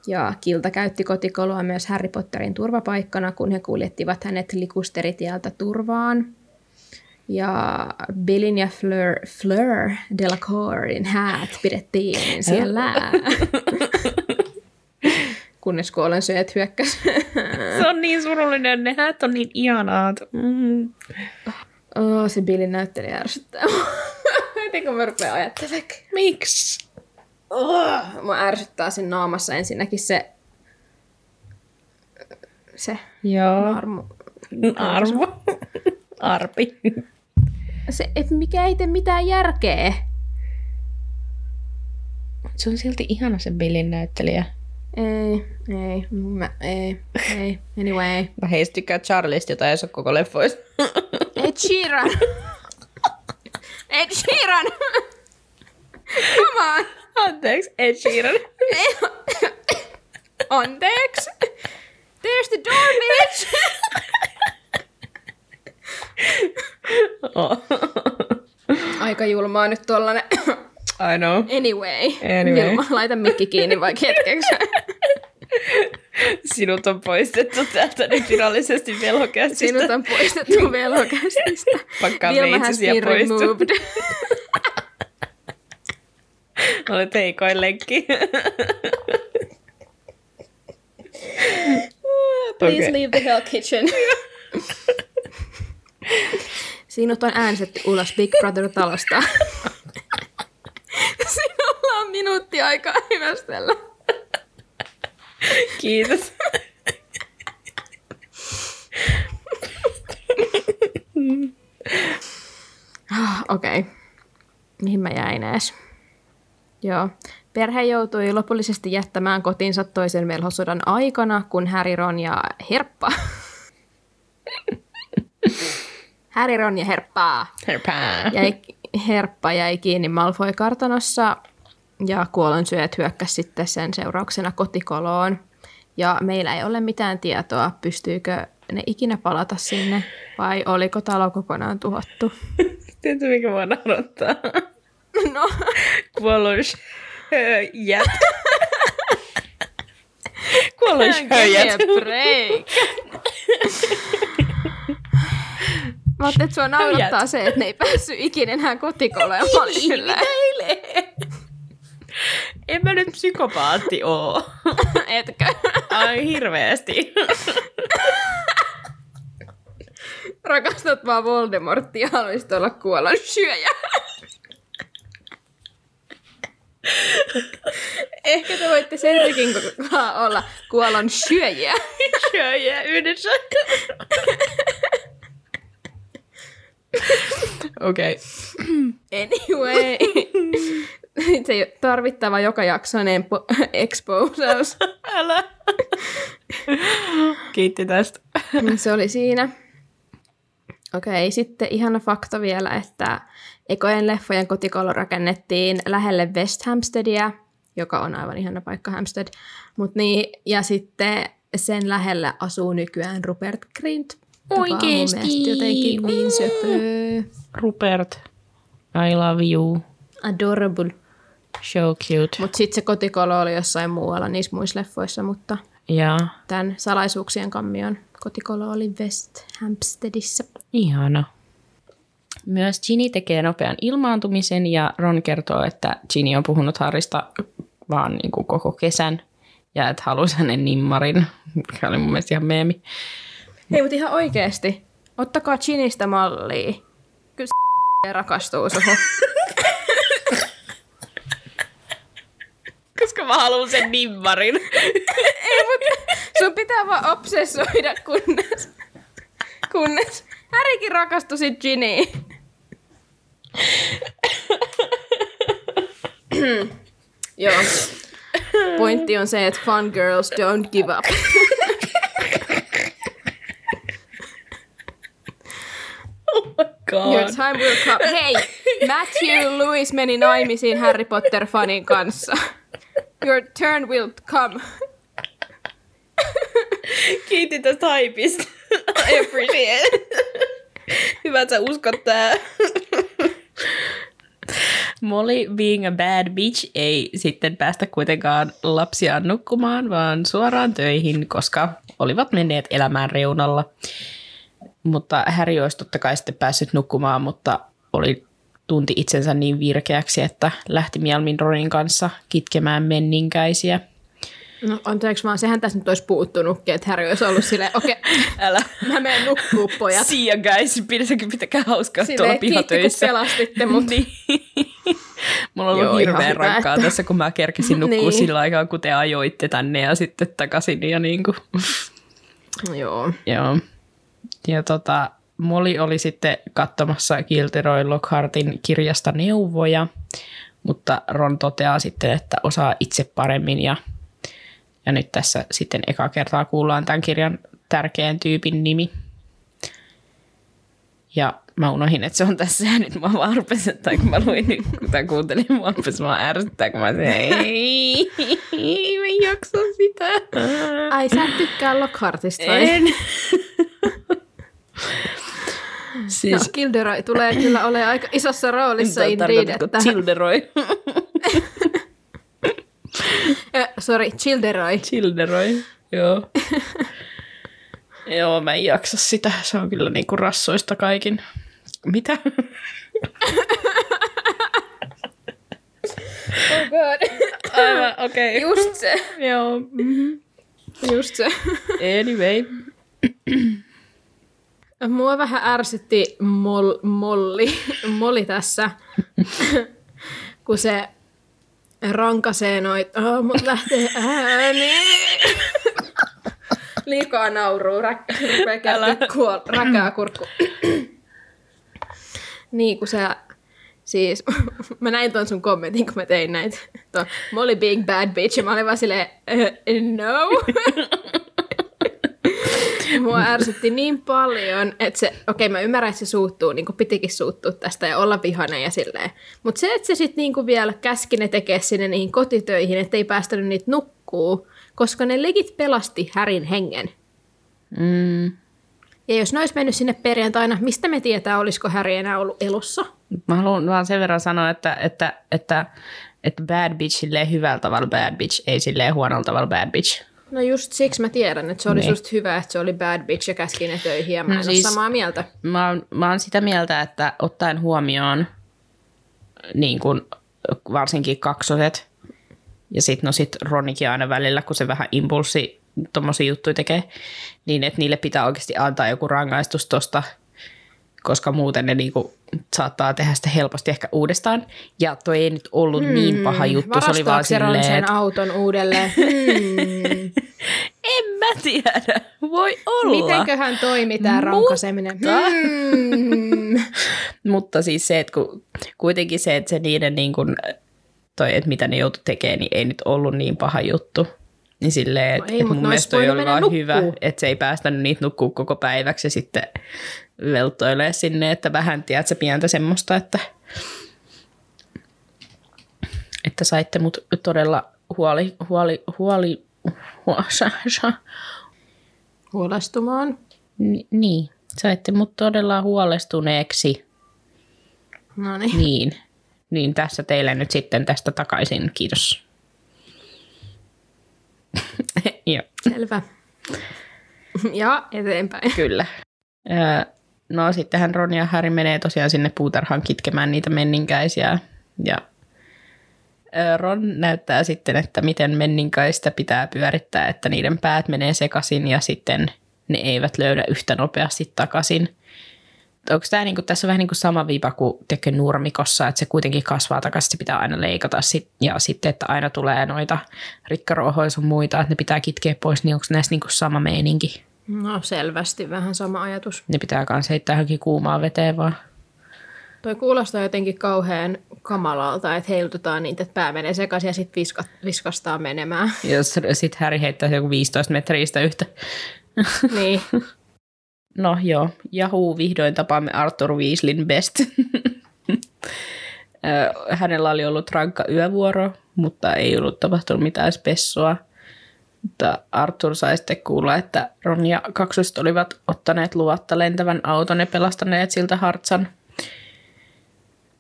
Ja Kilta käytti kotikoloa myös Harry Potterin turvapaikkana, kun he kuljettivat hänet likusteritieltä turvaan. Ja Billin ja Fleur, Fleur Delacorin häät pidettiin siellä. Kunnes kuolensyöt hyökkäs. Se on niin surullinen, ne häät on niin ihanaat. Mm. oh, se Billin näyttelijä ärsyttää. Heti kun mä rupean ajattelemaan. Miksi? Oh, mä ärsyttää sen naamassa ensinnäkin se... Se Joo. Arvo. Arpi. Se, et mikä ei tee mitään järkeä. Se on silti ihana se Billin näyttelijä. Ei, ei, mä, ei, ei. Anyway. Mä heistä tykkää Charlista, jota ei ole koko leffoista. Ed Sheeran. Ed Sheeran. Come on. Anteeksi, Ed Sheeran. Anteeksi. There's the door, bitch. Oh. Aika julmaa nyt tollanen. I know. Anyway. Anyway. Vilma, laita mikki kiinni vaikka hetkeksi. Sinut on poistettu täältä nyt virallisesti velhokästistä. Sinut on poistettu velhokästistä. Pakkaa Vilma has been poistu. removed. Olet heikoin lenkki. Please Okei. leave the hell kitchen. Sinut on äänestetty ulos Big Brother-talosta. Sinulla on minuutti aikaa hyvästellä. Kiitos. Okei. Okay. Mihin mä jäin edes? Joo. Perhe joutui lopullisesti jättämään kotinsa toisen velhosodan aikana, kun Harry, Ron ja Herppa... Harry, Ron ja Herppaa Herpää. jäi, Herppa jäi kiinni Malfoy-kartanossa ja kuolonsyöt hyökkäsi sitten sen seurauksena kotikoloon. Ja meillä ei ole mitään tietoa, pystyykö ne ikinä palata sinne vai oliko talo kokonaan tuhottu. Tiedätkö, mikä mua naurattaa? No, me shöjät. a break. Mä ajattelin, että sua naurattaa se, että ne ei päässyt ikinä enää kotikoloon. Ja mä olin silleen, En mä nyt psykopaatti oo. etkö? Ai hirveästi. Rakastat vaan Voldemorttia haluaisit olla kuollon syöjä. Ehkä te voitte Cedricin kanssa olla kuollon syöjiä. Shöjä yhdessä. Okei. Anyway. Se tarvittava joka jaksoinen po- exposaus. Älä. Kiitti tästä. Se oli siinä. Okei, sitten ihana fakta vielä, että ekojen leffojen kotikolo rakennettiin lähelle West Hampsteadia, joka on aivan ihana paikka Hampstead. Mut niin, ja sitten sen lähellä asuu nykyään Rupert Grint. Joka on mun Oikeesti? jotenkin niin söpö. Rupert, I love you. Adorable. So cute. Mutta sitten se kotikolo oli jossain muualla niissä muissa leffoissa, mutta Ja tämän salaisuuksien kammion kotikolo oli West Hampsteadissä. ihana. Myös Ginny tekee nopean ilmaantumisen ja Ron kertoo, että Ginny on puhunut Harrista vaan niin kuin koko kesän ja että halusi hänen nimmarin, mikä oli mun mielestä ihan meemi. Hei, mutta ihan oikeesti. Ottakaa Chinistä mallia. Kyllä se rakastuu suhun. Koska mä haluan sen nimmarin. Ei, mutta sun pitää vaan obsessoida, kunnes... Kunnes Härikin rakastui sit Giniin. Joo. Pointti on se, että fun girls don't give up. Your God. time will come. Hei, Matthew Lewis meni naimisiin Harry Potter-fanin kanssa. Your turn will come. Kiitti tästä haipista. I appreciate. Hyvä, että sä uskot tää. Molly being a bad bitch ei sitten päästä kuitenkaan lapsiaan nukkumaan, vaan suoraan töihin, koska olivat menneet elämään reunalla. Mutta Harry olisi totta kai sitten päässyt nukkumaan, mutta oli tunti itsensä niin virkeäksi, että lähti mielmin Ronin kanssa kitkemään menninkäisiä. No anteeksi vaan, sehän tässä nyt olisi puuttunutkin, että Harry olisi ollut silleen, okei, okay, Älä. mä menen nukkuu pojat. See ya guys, pitäisikö pitäkää hauskaa tuolla Silleen, kiitti kun pihatöissä. pelastitte mut. niin. Mulla on ollut Joo, hirveän rankkaa että- tässä, kun mä kerkisin nukkua Niin. sillä aikaa, kun te ajoitte tänne ja sitten takaisin. Ja niin kuin. Joo. Joo. Ja tota, Molly oli sitten katsomassa Gilderoy Lockhartin kirjasta neuvoja, mutta Ron toteaa sitten, että osaa itse paremmin ja, ja nyt tässä sitten eka kertaa kuullaan tämän kirjan tärkeän tyypin nimi. Ja mä unohdin, että se on tässä ja nyt mä vaan rupesin, tai kun mä luin nyt, kun tää kuuntelin, mä rupesin vaan ärsyttää, kun mä sanoin, ei, mä en jaksa sitä. Ai sä et tykkää Lockhartista vai? En. No, siis, Gilderoy tulee kyllä olemaan aika isossa roolissa indeed, että... Childeroy? Äh, sorry, Childeroy. Childeroy, joo. joo, mä en jaksa sitä. Se on kyllä niinku rassoista kaikin. Mitä? Oh god. Aivan, okei. Okay. Just se. Joo. Just se. Anyway. Mua vähän ärsytti mol, molli, molli tässä, kun se rankasee noit, oh, mut lähtee ääni. Liikaa nauruu, rä, rupeaa kuol, räkää kurkku. Niin, kun se, siis, mä näin ton sun kommentin, kun mä tein näitä. Tuo Molly being bad bitch, ja mä olin vaan silleen, "Uh, no. Mua ärsytti niin paljon, että se, okei mä ymmärrän, että se suuttuu, niin kuin pitikin suuttua tästä ja olla vihainen ja silleen. Mutta se, että se sitten niin vielä käski ne tekee sinne niihin kotitöihin, ettei päästänyt niitä nukkuu, koska ne legit pelasti Härin hengen. Mm. Ja jos ne olisi mennyt sinne perjantaina, mistä me tietää, olisiko Häri enää ollut elossa? Mä haluan vaan sen verran sanoa, että, että, että, että bad bitch silleen hyvällä tavalla bad bitch, ei silleen huonolla tavalla bad bitch. No just siksi mä tiedän, että se oli Niin. just hyvä, että se oli bad bitch ja käski ne töihin ja mä No en siis- ole samaa mieltä. Mä oon, mä oon sitä mieltä, että ottaen huomioon niin kun, varsinkin kaksoset, ja sitten no sit Ronikin aina välillä, kun se vähän impulssi tommosia juttuja tekee, niin että niille pitää oikeasti antaa joku rangaistus tosta, koska muuten ne niinku saattaa tehdä sitä helposti ehkä uudestaan. Ja toi ei nyt ollut hmm, niin paha juttu, se oli vaan silleen, sen että auton uudelleen? Hmm. en mä tiedä, voi olla. Mitenköhän toimi tämä Mutta- rankaseminen? Hmm. Mutta siis se, että kun, kuitenkin se, että se niiden niin kuin, toi, että mitä ne joutu tekemään, niin ei nyt ollut niin paha juttu. Niin silleen, että No ei, et mun mielestä toi oli vaan hyvä, nukkuu. että se ei päästänyt niitä nukkuu koko päiväksi ja sitten veltoilee sinne, että vähän tiedät se pientä semmoista, että, että saitte mut todella huoli, huoli, huoli, huoli Huolestumaan. Ni- niin, saitte mut todella huolestuneeksi. No niin. Niin, niin tässä teille nyt sitten tästä takaisin. Kiitos. Joo, Selvä. Ja eteenpäin. kyllä. Öö, No sittenhän Ron ja Harry menee tosiaan sinne puutarhaan kitkemään niitä menninkäisiä. Ja Ron näyttää sitten, että miten menninkäistä pitää pyörittää, että niiden päät menee sekaisin ja sitten ne eivät löydä yhtä nopeasti takaisin. Onko tämä niinku, tässä on vähän niin kuin sama viipa kuin tekee nurmikossa, että se kuitenkin kasvaa takaisin, se pitää aina leikata. Sit, ja sitten, että aina tulee noita rikkaruohoja sun muita, että ne pitää kitkeä pois, niin onko näissä niinku sama meininki? No selvästi vähän sama ajatus. Ne pitää kans heittää johonkin kuumaan veteen vaan. Toi kuulostaa jotenkin kauhean kamalalta, että heilutetaan niitä, että pää menee sekaisin ja sitten viska, viskastaa menemään. Jos sitten Harry heittää joku 15 metriä yhtä. niin. No joo, Yahoo vihdoin tapaamme Arthur Weasleyn best. Hänellä oli ollut rankka yövuoro, mutta ei ollut tapahtunut mitään spessua. Mutta Arthur sai sitten kuulla, että Ron ja kaksoset olivat ottaneet luvatta lentävän auton ja pelastaneet siltä hartsan.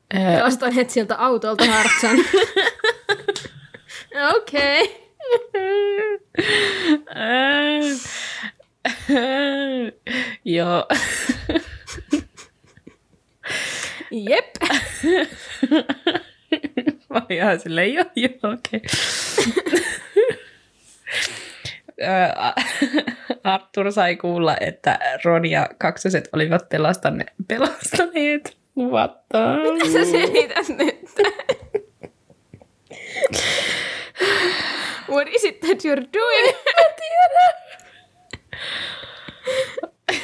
Pelastaneet siltä autolta hartsan. Okei. Okay. Joo. Jep. Mä olin ihan silleen, joo, joo, okei. Arthur sai kuulla, että Ron ja kaksoset olivat pelastane, pelastaneet. What the? Mitä sä selität nyt? What is it that you're doing? Mä tiedä.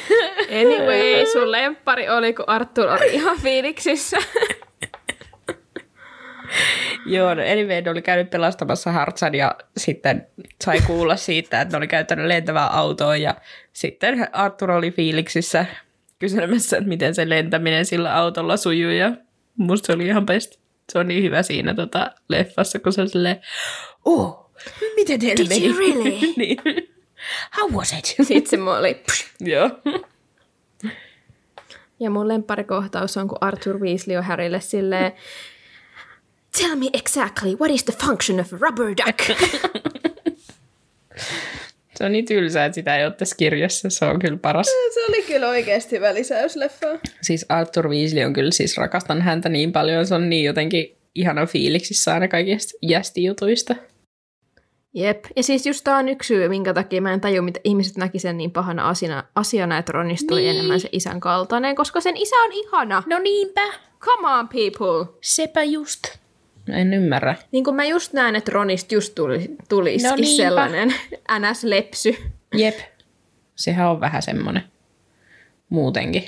Anyway, sun lemppari oli, kun Arthur oli ihan fiiliksissä. Joo, no anyway, ne oli käynyt pelastamassa Hartsan ja sitten sai kuulla siitä, että ne oli käyttänyt lentävää autoa ja sitten Arthur oli fiiliksissä kyselemässä, että miten se lentäminen sillä autolla sujuu ja musta se oli ihan best. Se on niin hyvä siinä tota, leffassa, kun se on silleen, oh, miten teillä Did meni? you really? niin. How was it? Sitten se oli... Joo. Ja mun lempparikohtaus on, kun Arthur Weasley on Harrylle silleen, Tell me exactly what is the function of a rubber duck? Se on niin tylsää, että sitä ei ole tässä kirjassa. Se on kyllä paras. se oli kyllä oikeasti hyvä lisäys leffaan. Siis Arthur Weasley on kyllä, siis rakastan häntä niin paljon. Se on niin jotenkin ihana fiiliksissä aina kaikista jästijutuista. Jep. Ja siis just tää on yksi syy, minkä takia mä en tajua, mitä ihmiset näki sen niin pahana asiana, asiana että Ronista tuli Niin. enemmän se isän kaltainen, koska sen isä on ihana. No niinpä. Come on, people. Sepä just. En ymmärrä. Niin kuin mä just näen, että Ronista just tuli, tulisi No niinpä. sellainen NS-lepsy. Jep. Sehän on vähän semmonen muutenkin.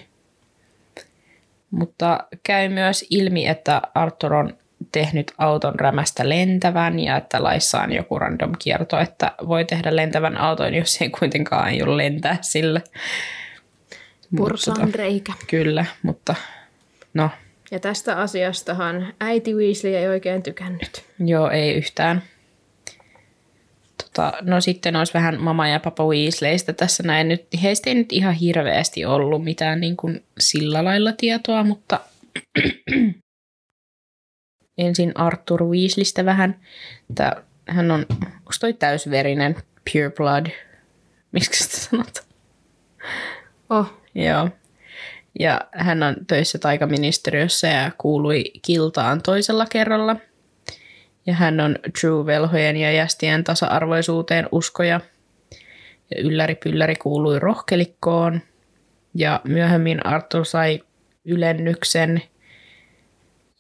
Mutta käy myös ilmi, että Arthur on tehnyt auton rämästä lentävän ja että laissa on joku random kierto, että voi tehdä lentävän auton, jos ei kuitenkaan aio lentää sillä. Pursaan reikä. Kyllä, mutta no, Ja tästä asiastahan äiti Weasley ei oikein tykännyt. joo, ei yhtään. Tota, no sitten olisi vähän mama ja papa Weasleystä tässä näin. Nyt, heistä ei nyt ihan hirveästi ollut mitään niin kuin sillä lailla tietoa, mutta ensin Arthur Weasleystä vähän. Että hän on, onko toi täysverinen pure blood? Miksi sitä sanotaan? Oh, Joo. Ja hän on töissä taikaministeriössä ja kuului kiltaan toisella kerralla. Ja hän on True-velhojen ja jästien tasa-arvoisuuteen uskoja. Ja ylläri pylläri kuului rohkelikkoon. Ja myöhemmin Arthur sai ylennyksen.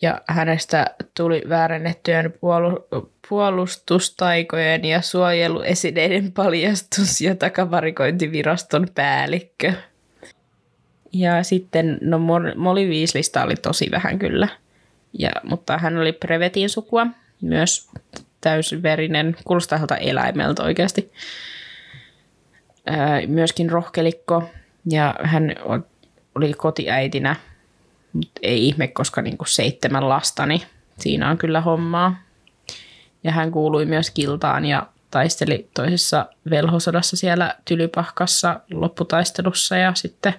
Ja hänestä tuli väärennettyjen puolu- puolustustaikojen ja suojeluesineiden paljastus ja takavarikointiviraston päällikkö. Ja sitten, no Mol- Molly Weasleystä oli tosi vähän kyllä. Ja, mutta hän oli Prevetin sukua, myös täysverinen, kuulostaa eläimeltä oikeasti. Ää, myöskin rohkelikko, ja hän oli kotiäitinä, mutta ei ihme, koska niinku seitsemän lasta, niin siinä on kyllä hommaa. Ja hän kuului myös kiltaan ja taisteli toisessa velhosodassa siellä Tylypahkassa lopputaistelussa ja sitten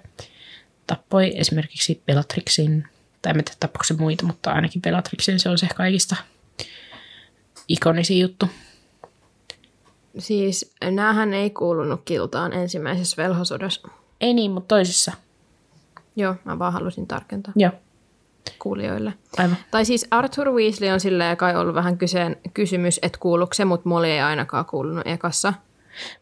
tappoi esimerkiksi Bellatrixin, tai en tiedä tappoiko se muita, mutta ainakin Bellatrixin se on se kaikista ikonisin juttu. siis näähän ei kuulunut kiltaan ensimmäisessä velhosodassa. Ei niin, mutta toisessa. Joo, mä vaan halusin tarkentaa Joo, kuulijoille. aivan. Tai siis Arthur Weasley on silleen kai ollut vähän kyseen, kysymys, että kuuluuko se, mutta Molly ei ainakaan kuulunut ekassa.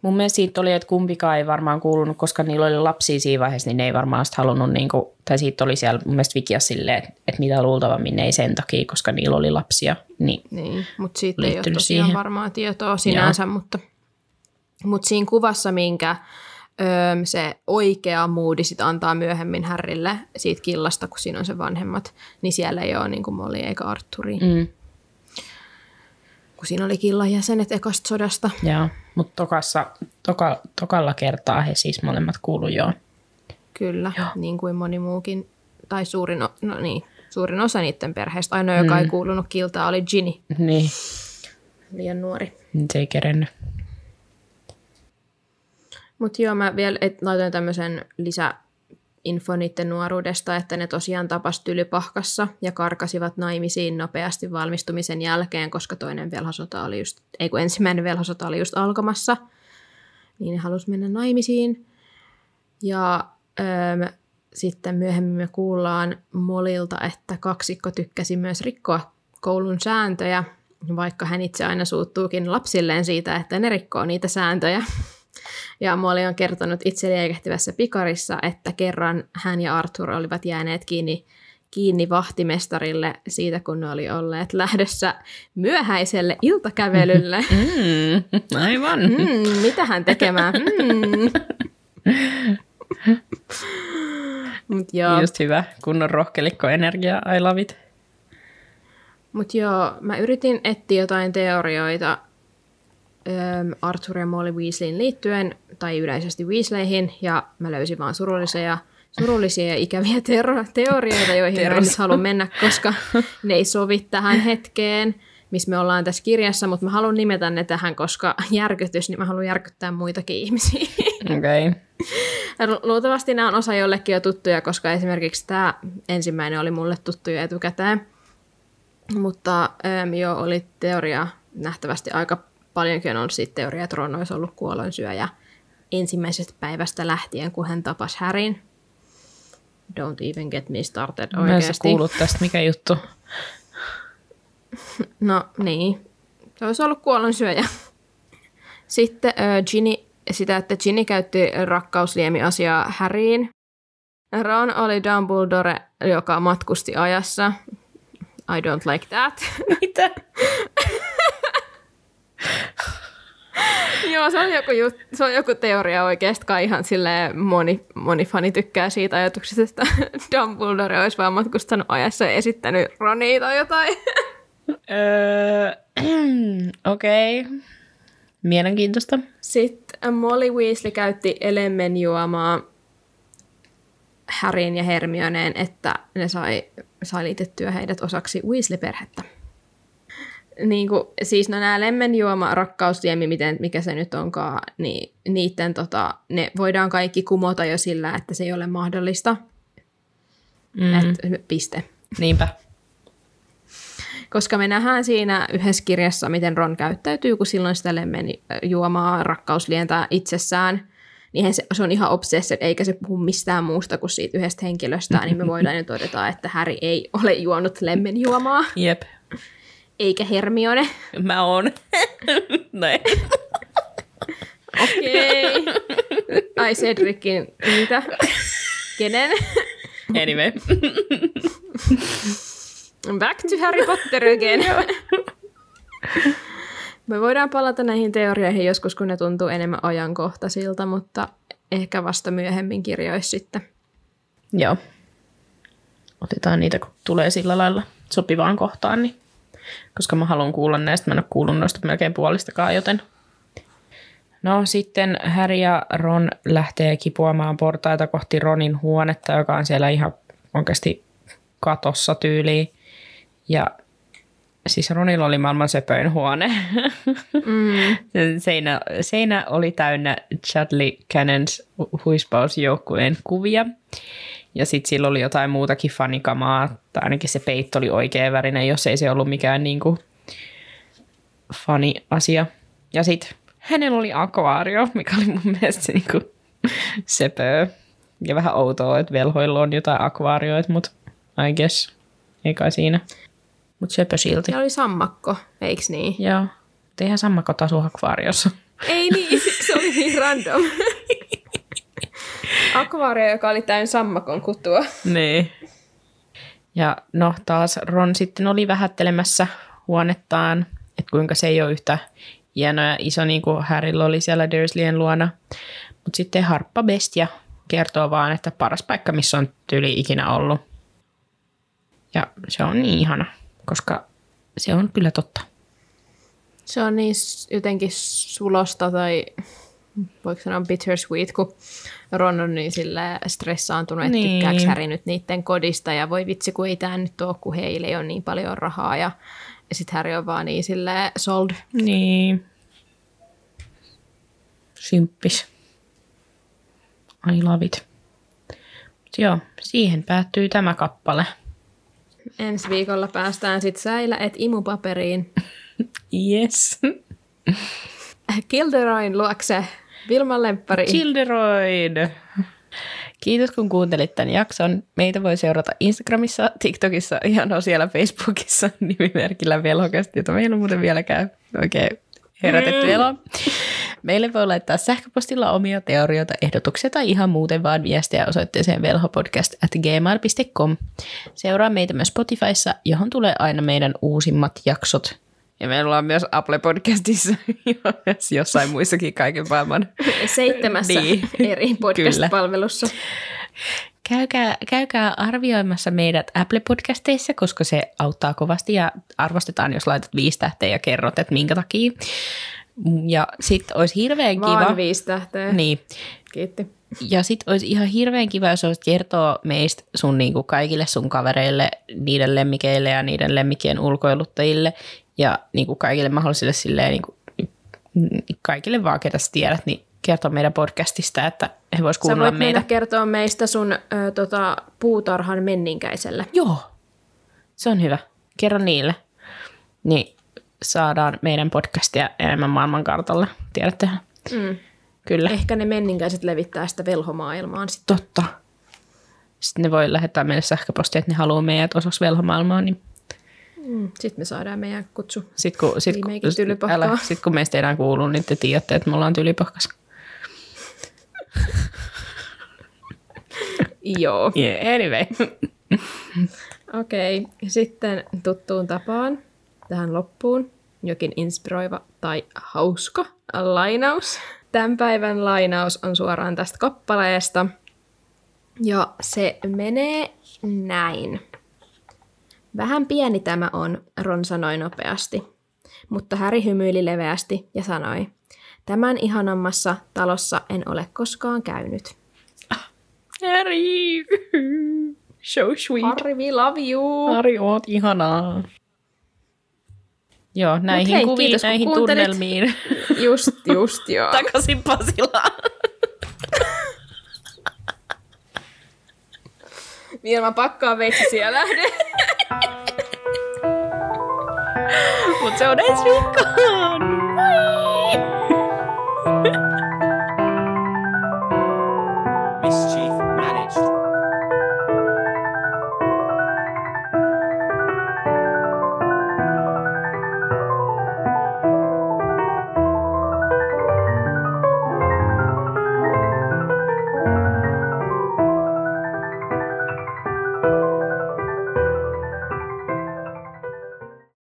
Mun mielestä siitä oli, että kumpikaan ei varmaan kuulunut, koska niillä oli lapsia siinä vaiheessa, niin ne ei varmaan sit halunnut, niin kuin, tai siitä oli siellä mun mielestä Vikiä silleen, että, että mitä luultavammin ne ei sen takia, koska niillä oli lapsia. Niin, Niin, mutta siitä ei ole tosiaan siihen. varmaa tietoa sinänsä, mutta, mutta siinä kuvassa, minkä öö, se oikea moodi sit antaa myöhemmin Härrille siitä killasta, kun siinä on se vanhemmat, niin siellä ei ole niin kuin Molly eikä Arturi, mm. mm, kun siinä oli killan jäsenet ekasta sodasta. joo. Mutta tokassa, toka, tokalla kertaa he siis molemmat kuulu joo. Kyllä, Joo. niin kuin moni muukin, tai suurin, o- no niin, suurin osa niiden perheestä. Ainoa, joka Mm. ei kuulunut kiltaan, oli Ginny, Niin, liian nuori. se ei kerennyt. Mutta joo, mä vielä et, laitoin tämmöisen lisäinfo niiden nuoruudesta, että ne tosiaan tapas tylypahkassa ja karkasivat naimisiin nopeasti valmistumisen jälkeen, koska toinen velhosota oli just, ei kun ensimmäinen velhosota oli just alkamassa, niin ne halusi mennä naimisiin. Ja öö, sitten myöhemmin me kuullaan Molilta, että kaksikko tykkäsi myös rikkoa koulun sääntöjä, vaikka hän itse aina suuttuukin lapsilleen siitä, että ne rikkoo niitä sääntöjä. Ja Molly on kertonut itse liekehtivässä pikarissa, että kerran hän ja Arthur olivat jääneet kiinni, kiinni vahtimestarille siitä, kun ne oli olleet lähdössä myöhäiselle iltakävelylle. Mm, aivan. Mm. Mm, mitä hän tekemään? Mm. Mut joo, Just hyvä, kunnon rohkelikko-energia, I love it. mut joo, mä yritin etsiä jotain teorioita Arthur ja Molly Weasleyin liittyen, tai yleisesti Weasleyhin, ja mä löysin vaan surullisia, surullisia ja ikäviä tero- teorioita, joihin mä en nyt halua mennä, koska ne ei sovi tähän hetkeen, missä me ollaan tässä kirjassa, mutta mä haluan nimetä ne tähän, koska järkytys, niin mä haluan järkyttää muitakin ihmisiä. Okei. Okay. Luultavasti nämä on osa jollekin jo tuttuja, koska esimerkiksi tämä ensimmäinen oli mulle tuttu jo etukäteen. Mutta ähm, jo oli teoria, nähtävästi aika paljonkin on siitä teoria, että Ron olisi ollut kuolonsyöjä ensimmäisestä päivästä lähtien, kun hän tapasi Härin. Don't even get me started Mä oikeasti. kuullut tästä, mikä juttu. No niin, se olisi ollut kuolonsyöjä. Sitten äh, Ginny, sitä, että Ginny käytti rakkausliemi-asiaa Harryin. Ron oli Dumbledore, joka matkusti ajassa. I don't like that. Mitä? Joo, se on, joku jut, se on joku teoria oikeasti, kai ihan silleen moni, moni fani tykkää siitä ajatuksesta, että Dumbledore olisi vaan matkustanut ajassa ja esittänyt Ronia tai jotain. Öö, Okei. Okay. Mielenkiintoista. Sitten Molly Weasley käytti elemen juomaa Harryn ja Hermioneen, että ne sai, sai liitettyä heidät osaksi Weasley-perhettä. Niin kuin, siis no nämä lemmenjuoma, rakkausliemi, miten, mikä se nyt onkaan, niin niiden tota, ne voidaan kaikki kumota jo sillä, että se ei ole mahdollista. Mm. Et, piste. Niinpä. Koska me nähdään siinä yhdessä kirjassa, miten Ron käyttäytyy, kun silloin sitä lemmen juomaa rakkauslientää itsessään. Niin se, se on ihan obsessed, eikä se puhu mistään muusta kuin siitä yhdestä henkilöstä, niin me voidaan jo todeta, että Harry ei ole juonut lemmenjuomaa, Jep. Eikä Hermione. Mä oon. Näin. Okei. Ai Cedricin, mitä? Kenen? Anyway. Back to Harry Potter again. Me voidaan palata näihin teorioihin joskus, kun ne tuntuu enemmän ajankohtaisilta, mutta ehkä vasta myöhemmin kirjoissa sitten. Joo. Otetaan niitä, kun tulee sillä lailla sopivaan kohtaan, niin koska mä haluan kuulla näistä. Mä en ole kuullut noista melkein puolistakaan, joten... No sitten Harry ja Ron lähtee kipuamaan portaita kohti Ronin huonetta, joka on siellä ihan oikeasti katossa tyyliin. Ja siis Ronilla oli maailman söpöin huone. Mm. seinä, seinä oli täynnä Chadley Cannons huispausjoukkueen kuvia. Ja sitten sillä oli jotain muutakin fanikamaa, tai ainakin se peitto oli oikea värinen, jos ei se ollut mikään niinku fani-asia. Ja sitten hänellä oli akvaario, mikä oli mun mielestä se niinku sepöö. Ja vähän outoa, että velhoilla on jotain akvaarioita, mutta I guess, ei kai siinä. Mutta söpö silti. Se oli sammakko, eiks niin? Joo. Mutta eihän sammakot asu akvaariossa. Ei niin, siksi se oli niin random. Akvaario, joka oli täynnä sammakon kutua. Niin. Ja no taas Ron sitten oli vähättelemässä huonettaan, että kuinka se ei ole yhtä hieno ja iso niin kuin Harrylla oli siellä Dursleyen luona. Mutta sitten Harppa Bestia kertoo vaan, että paras paikka, missä on tyyli ikinä ollut. Ja se on niin ihana, koska se on kyllä totta. Se on niin jotenkin sulosta tai voiko sanoa bittersweet, kun Ron on niin sille stressaantunut, että Niin. tykkääks Harry nyt niiden kodista ja voi vitsi, kun ei tämä nyt ole, kun heillä ei ole niin paljon rahaa ja, ja sitten Harry on vaan niin sille sold. Niin. Symppis. I love it. Mut joo, siihen päättyy tämä kappale. Ensi viikolla päästään sitten säilä et imupaperiin. Yes. Kilderoin luokse Vilman lemppari. Childeroid. Kiitos kun kuuntelit tämän jakson. Meitä voi seurata Instagramissa, TikTokissa ja no siellä Facebookissa nimimerkillä velhokasti, jota meillä on muuten vieläkään oikein herätetty Mm. elo. Meille voi laittaa sähköpostilla omia teorioita, ehdotuksia tai ihan muuten vaan viestejä osoitteeseen velhopodcast at gmail.com. Seuraa meitä myös Spotifyssa, johon tulee aina meidän uusimmat jaksot. Ja meillä ollaan myös Apple Podcastissa ja myös jossain muissakin kaiken maailman. Seitsemässä Niin. eri podcast-palvelussa. Käykää, käykää arvioimassa meidät Apple Podcasteissa, koska se auttaa kovasti ja arvostetaan, jos laitat viisi tähteä ja kerrot, että minkä takia. Ja sitten olisi hirveän kiva. Vaan viisi tähteä. Niin. Kiitti. Ja sitten olisi ihan hirveän kiva, jos olisit kertoa meistä sun niinku kaikille sun kavereille, niiden lemmikeille ja niiden lemmikien ulkoiluttajille ja niinku kaikille mahdollisille silleen, niinku, kaikille vaan, ketä sä tiedät, niin kertoa meidän podcastista, että he vois Sä kuunnella voit meitä. kertoa meistä sun ö, tota, puutarhan menninkäiselle. Joo, se on hyvä. Kerro niille. Niin saadaan meidän podcastia enemmän maailmankartalle. Tiedätte? Mm. Kyllä. Ehkä ne menninkäiset levittää sitä velhomaailmaan sitten. Totta. Sitten ne voi lähettää meille sähköpostia, että ne haluaa meidät osaksi velhomaailmaa, niin Mm. Sitten me saadaan meidän kutsu. Sitten kun, sit, kun, älä, sit kun meistä ei enää kuulu, niin te tiedätte, että me ollaan tylypahkas. Joo. Yeah, anyway. Okei, okay. sitten tuttuun tapaan tähän loppuun jokin inspiroiva tai hauska lainaus. Tämän päivän lainaus on suoraan tästä kappaleesta. Ja se menee näin. Vähän pieni tämä on, Ron sanoi nopeasti. Mutta Häri hymyili leveästi ja sanoi, tämän ihanammassa talossa en ole koskaan käynyt. Harry, so sweet. Harri, we love you! Harry, oot ihanaa. Joo, näihin hei, kuviin, kiitos, näihin tunnelmiin. Just, just joo. Takaisin Pasilaan. Vielä mä pakkaan veitsi ja lähden. Mut se on ensi viikkoon. Mischief.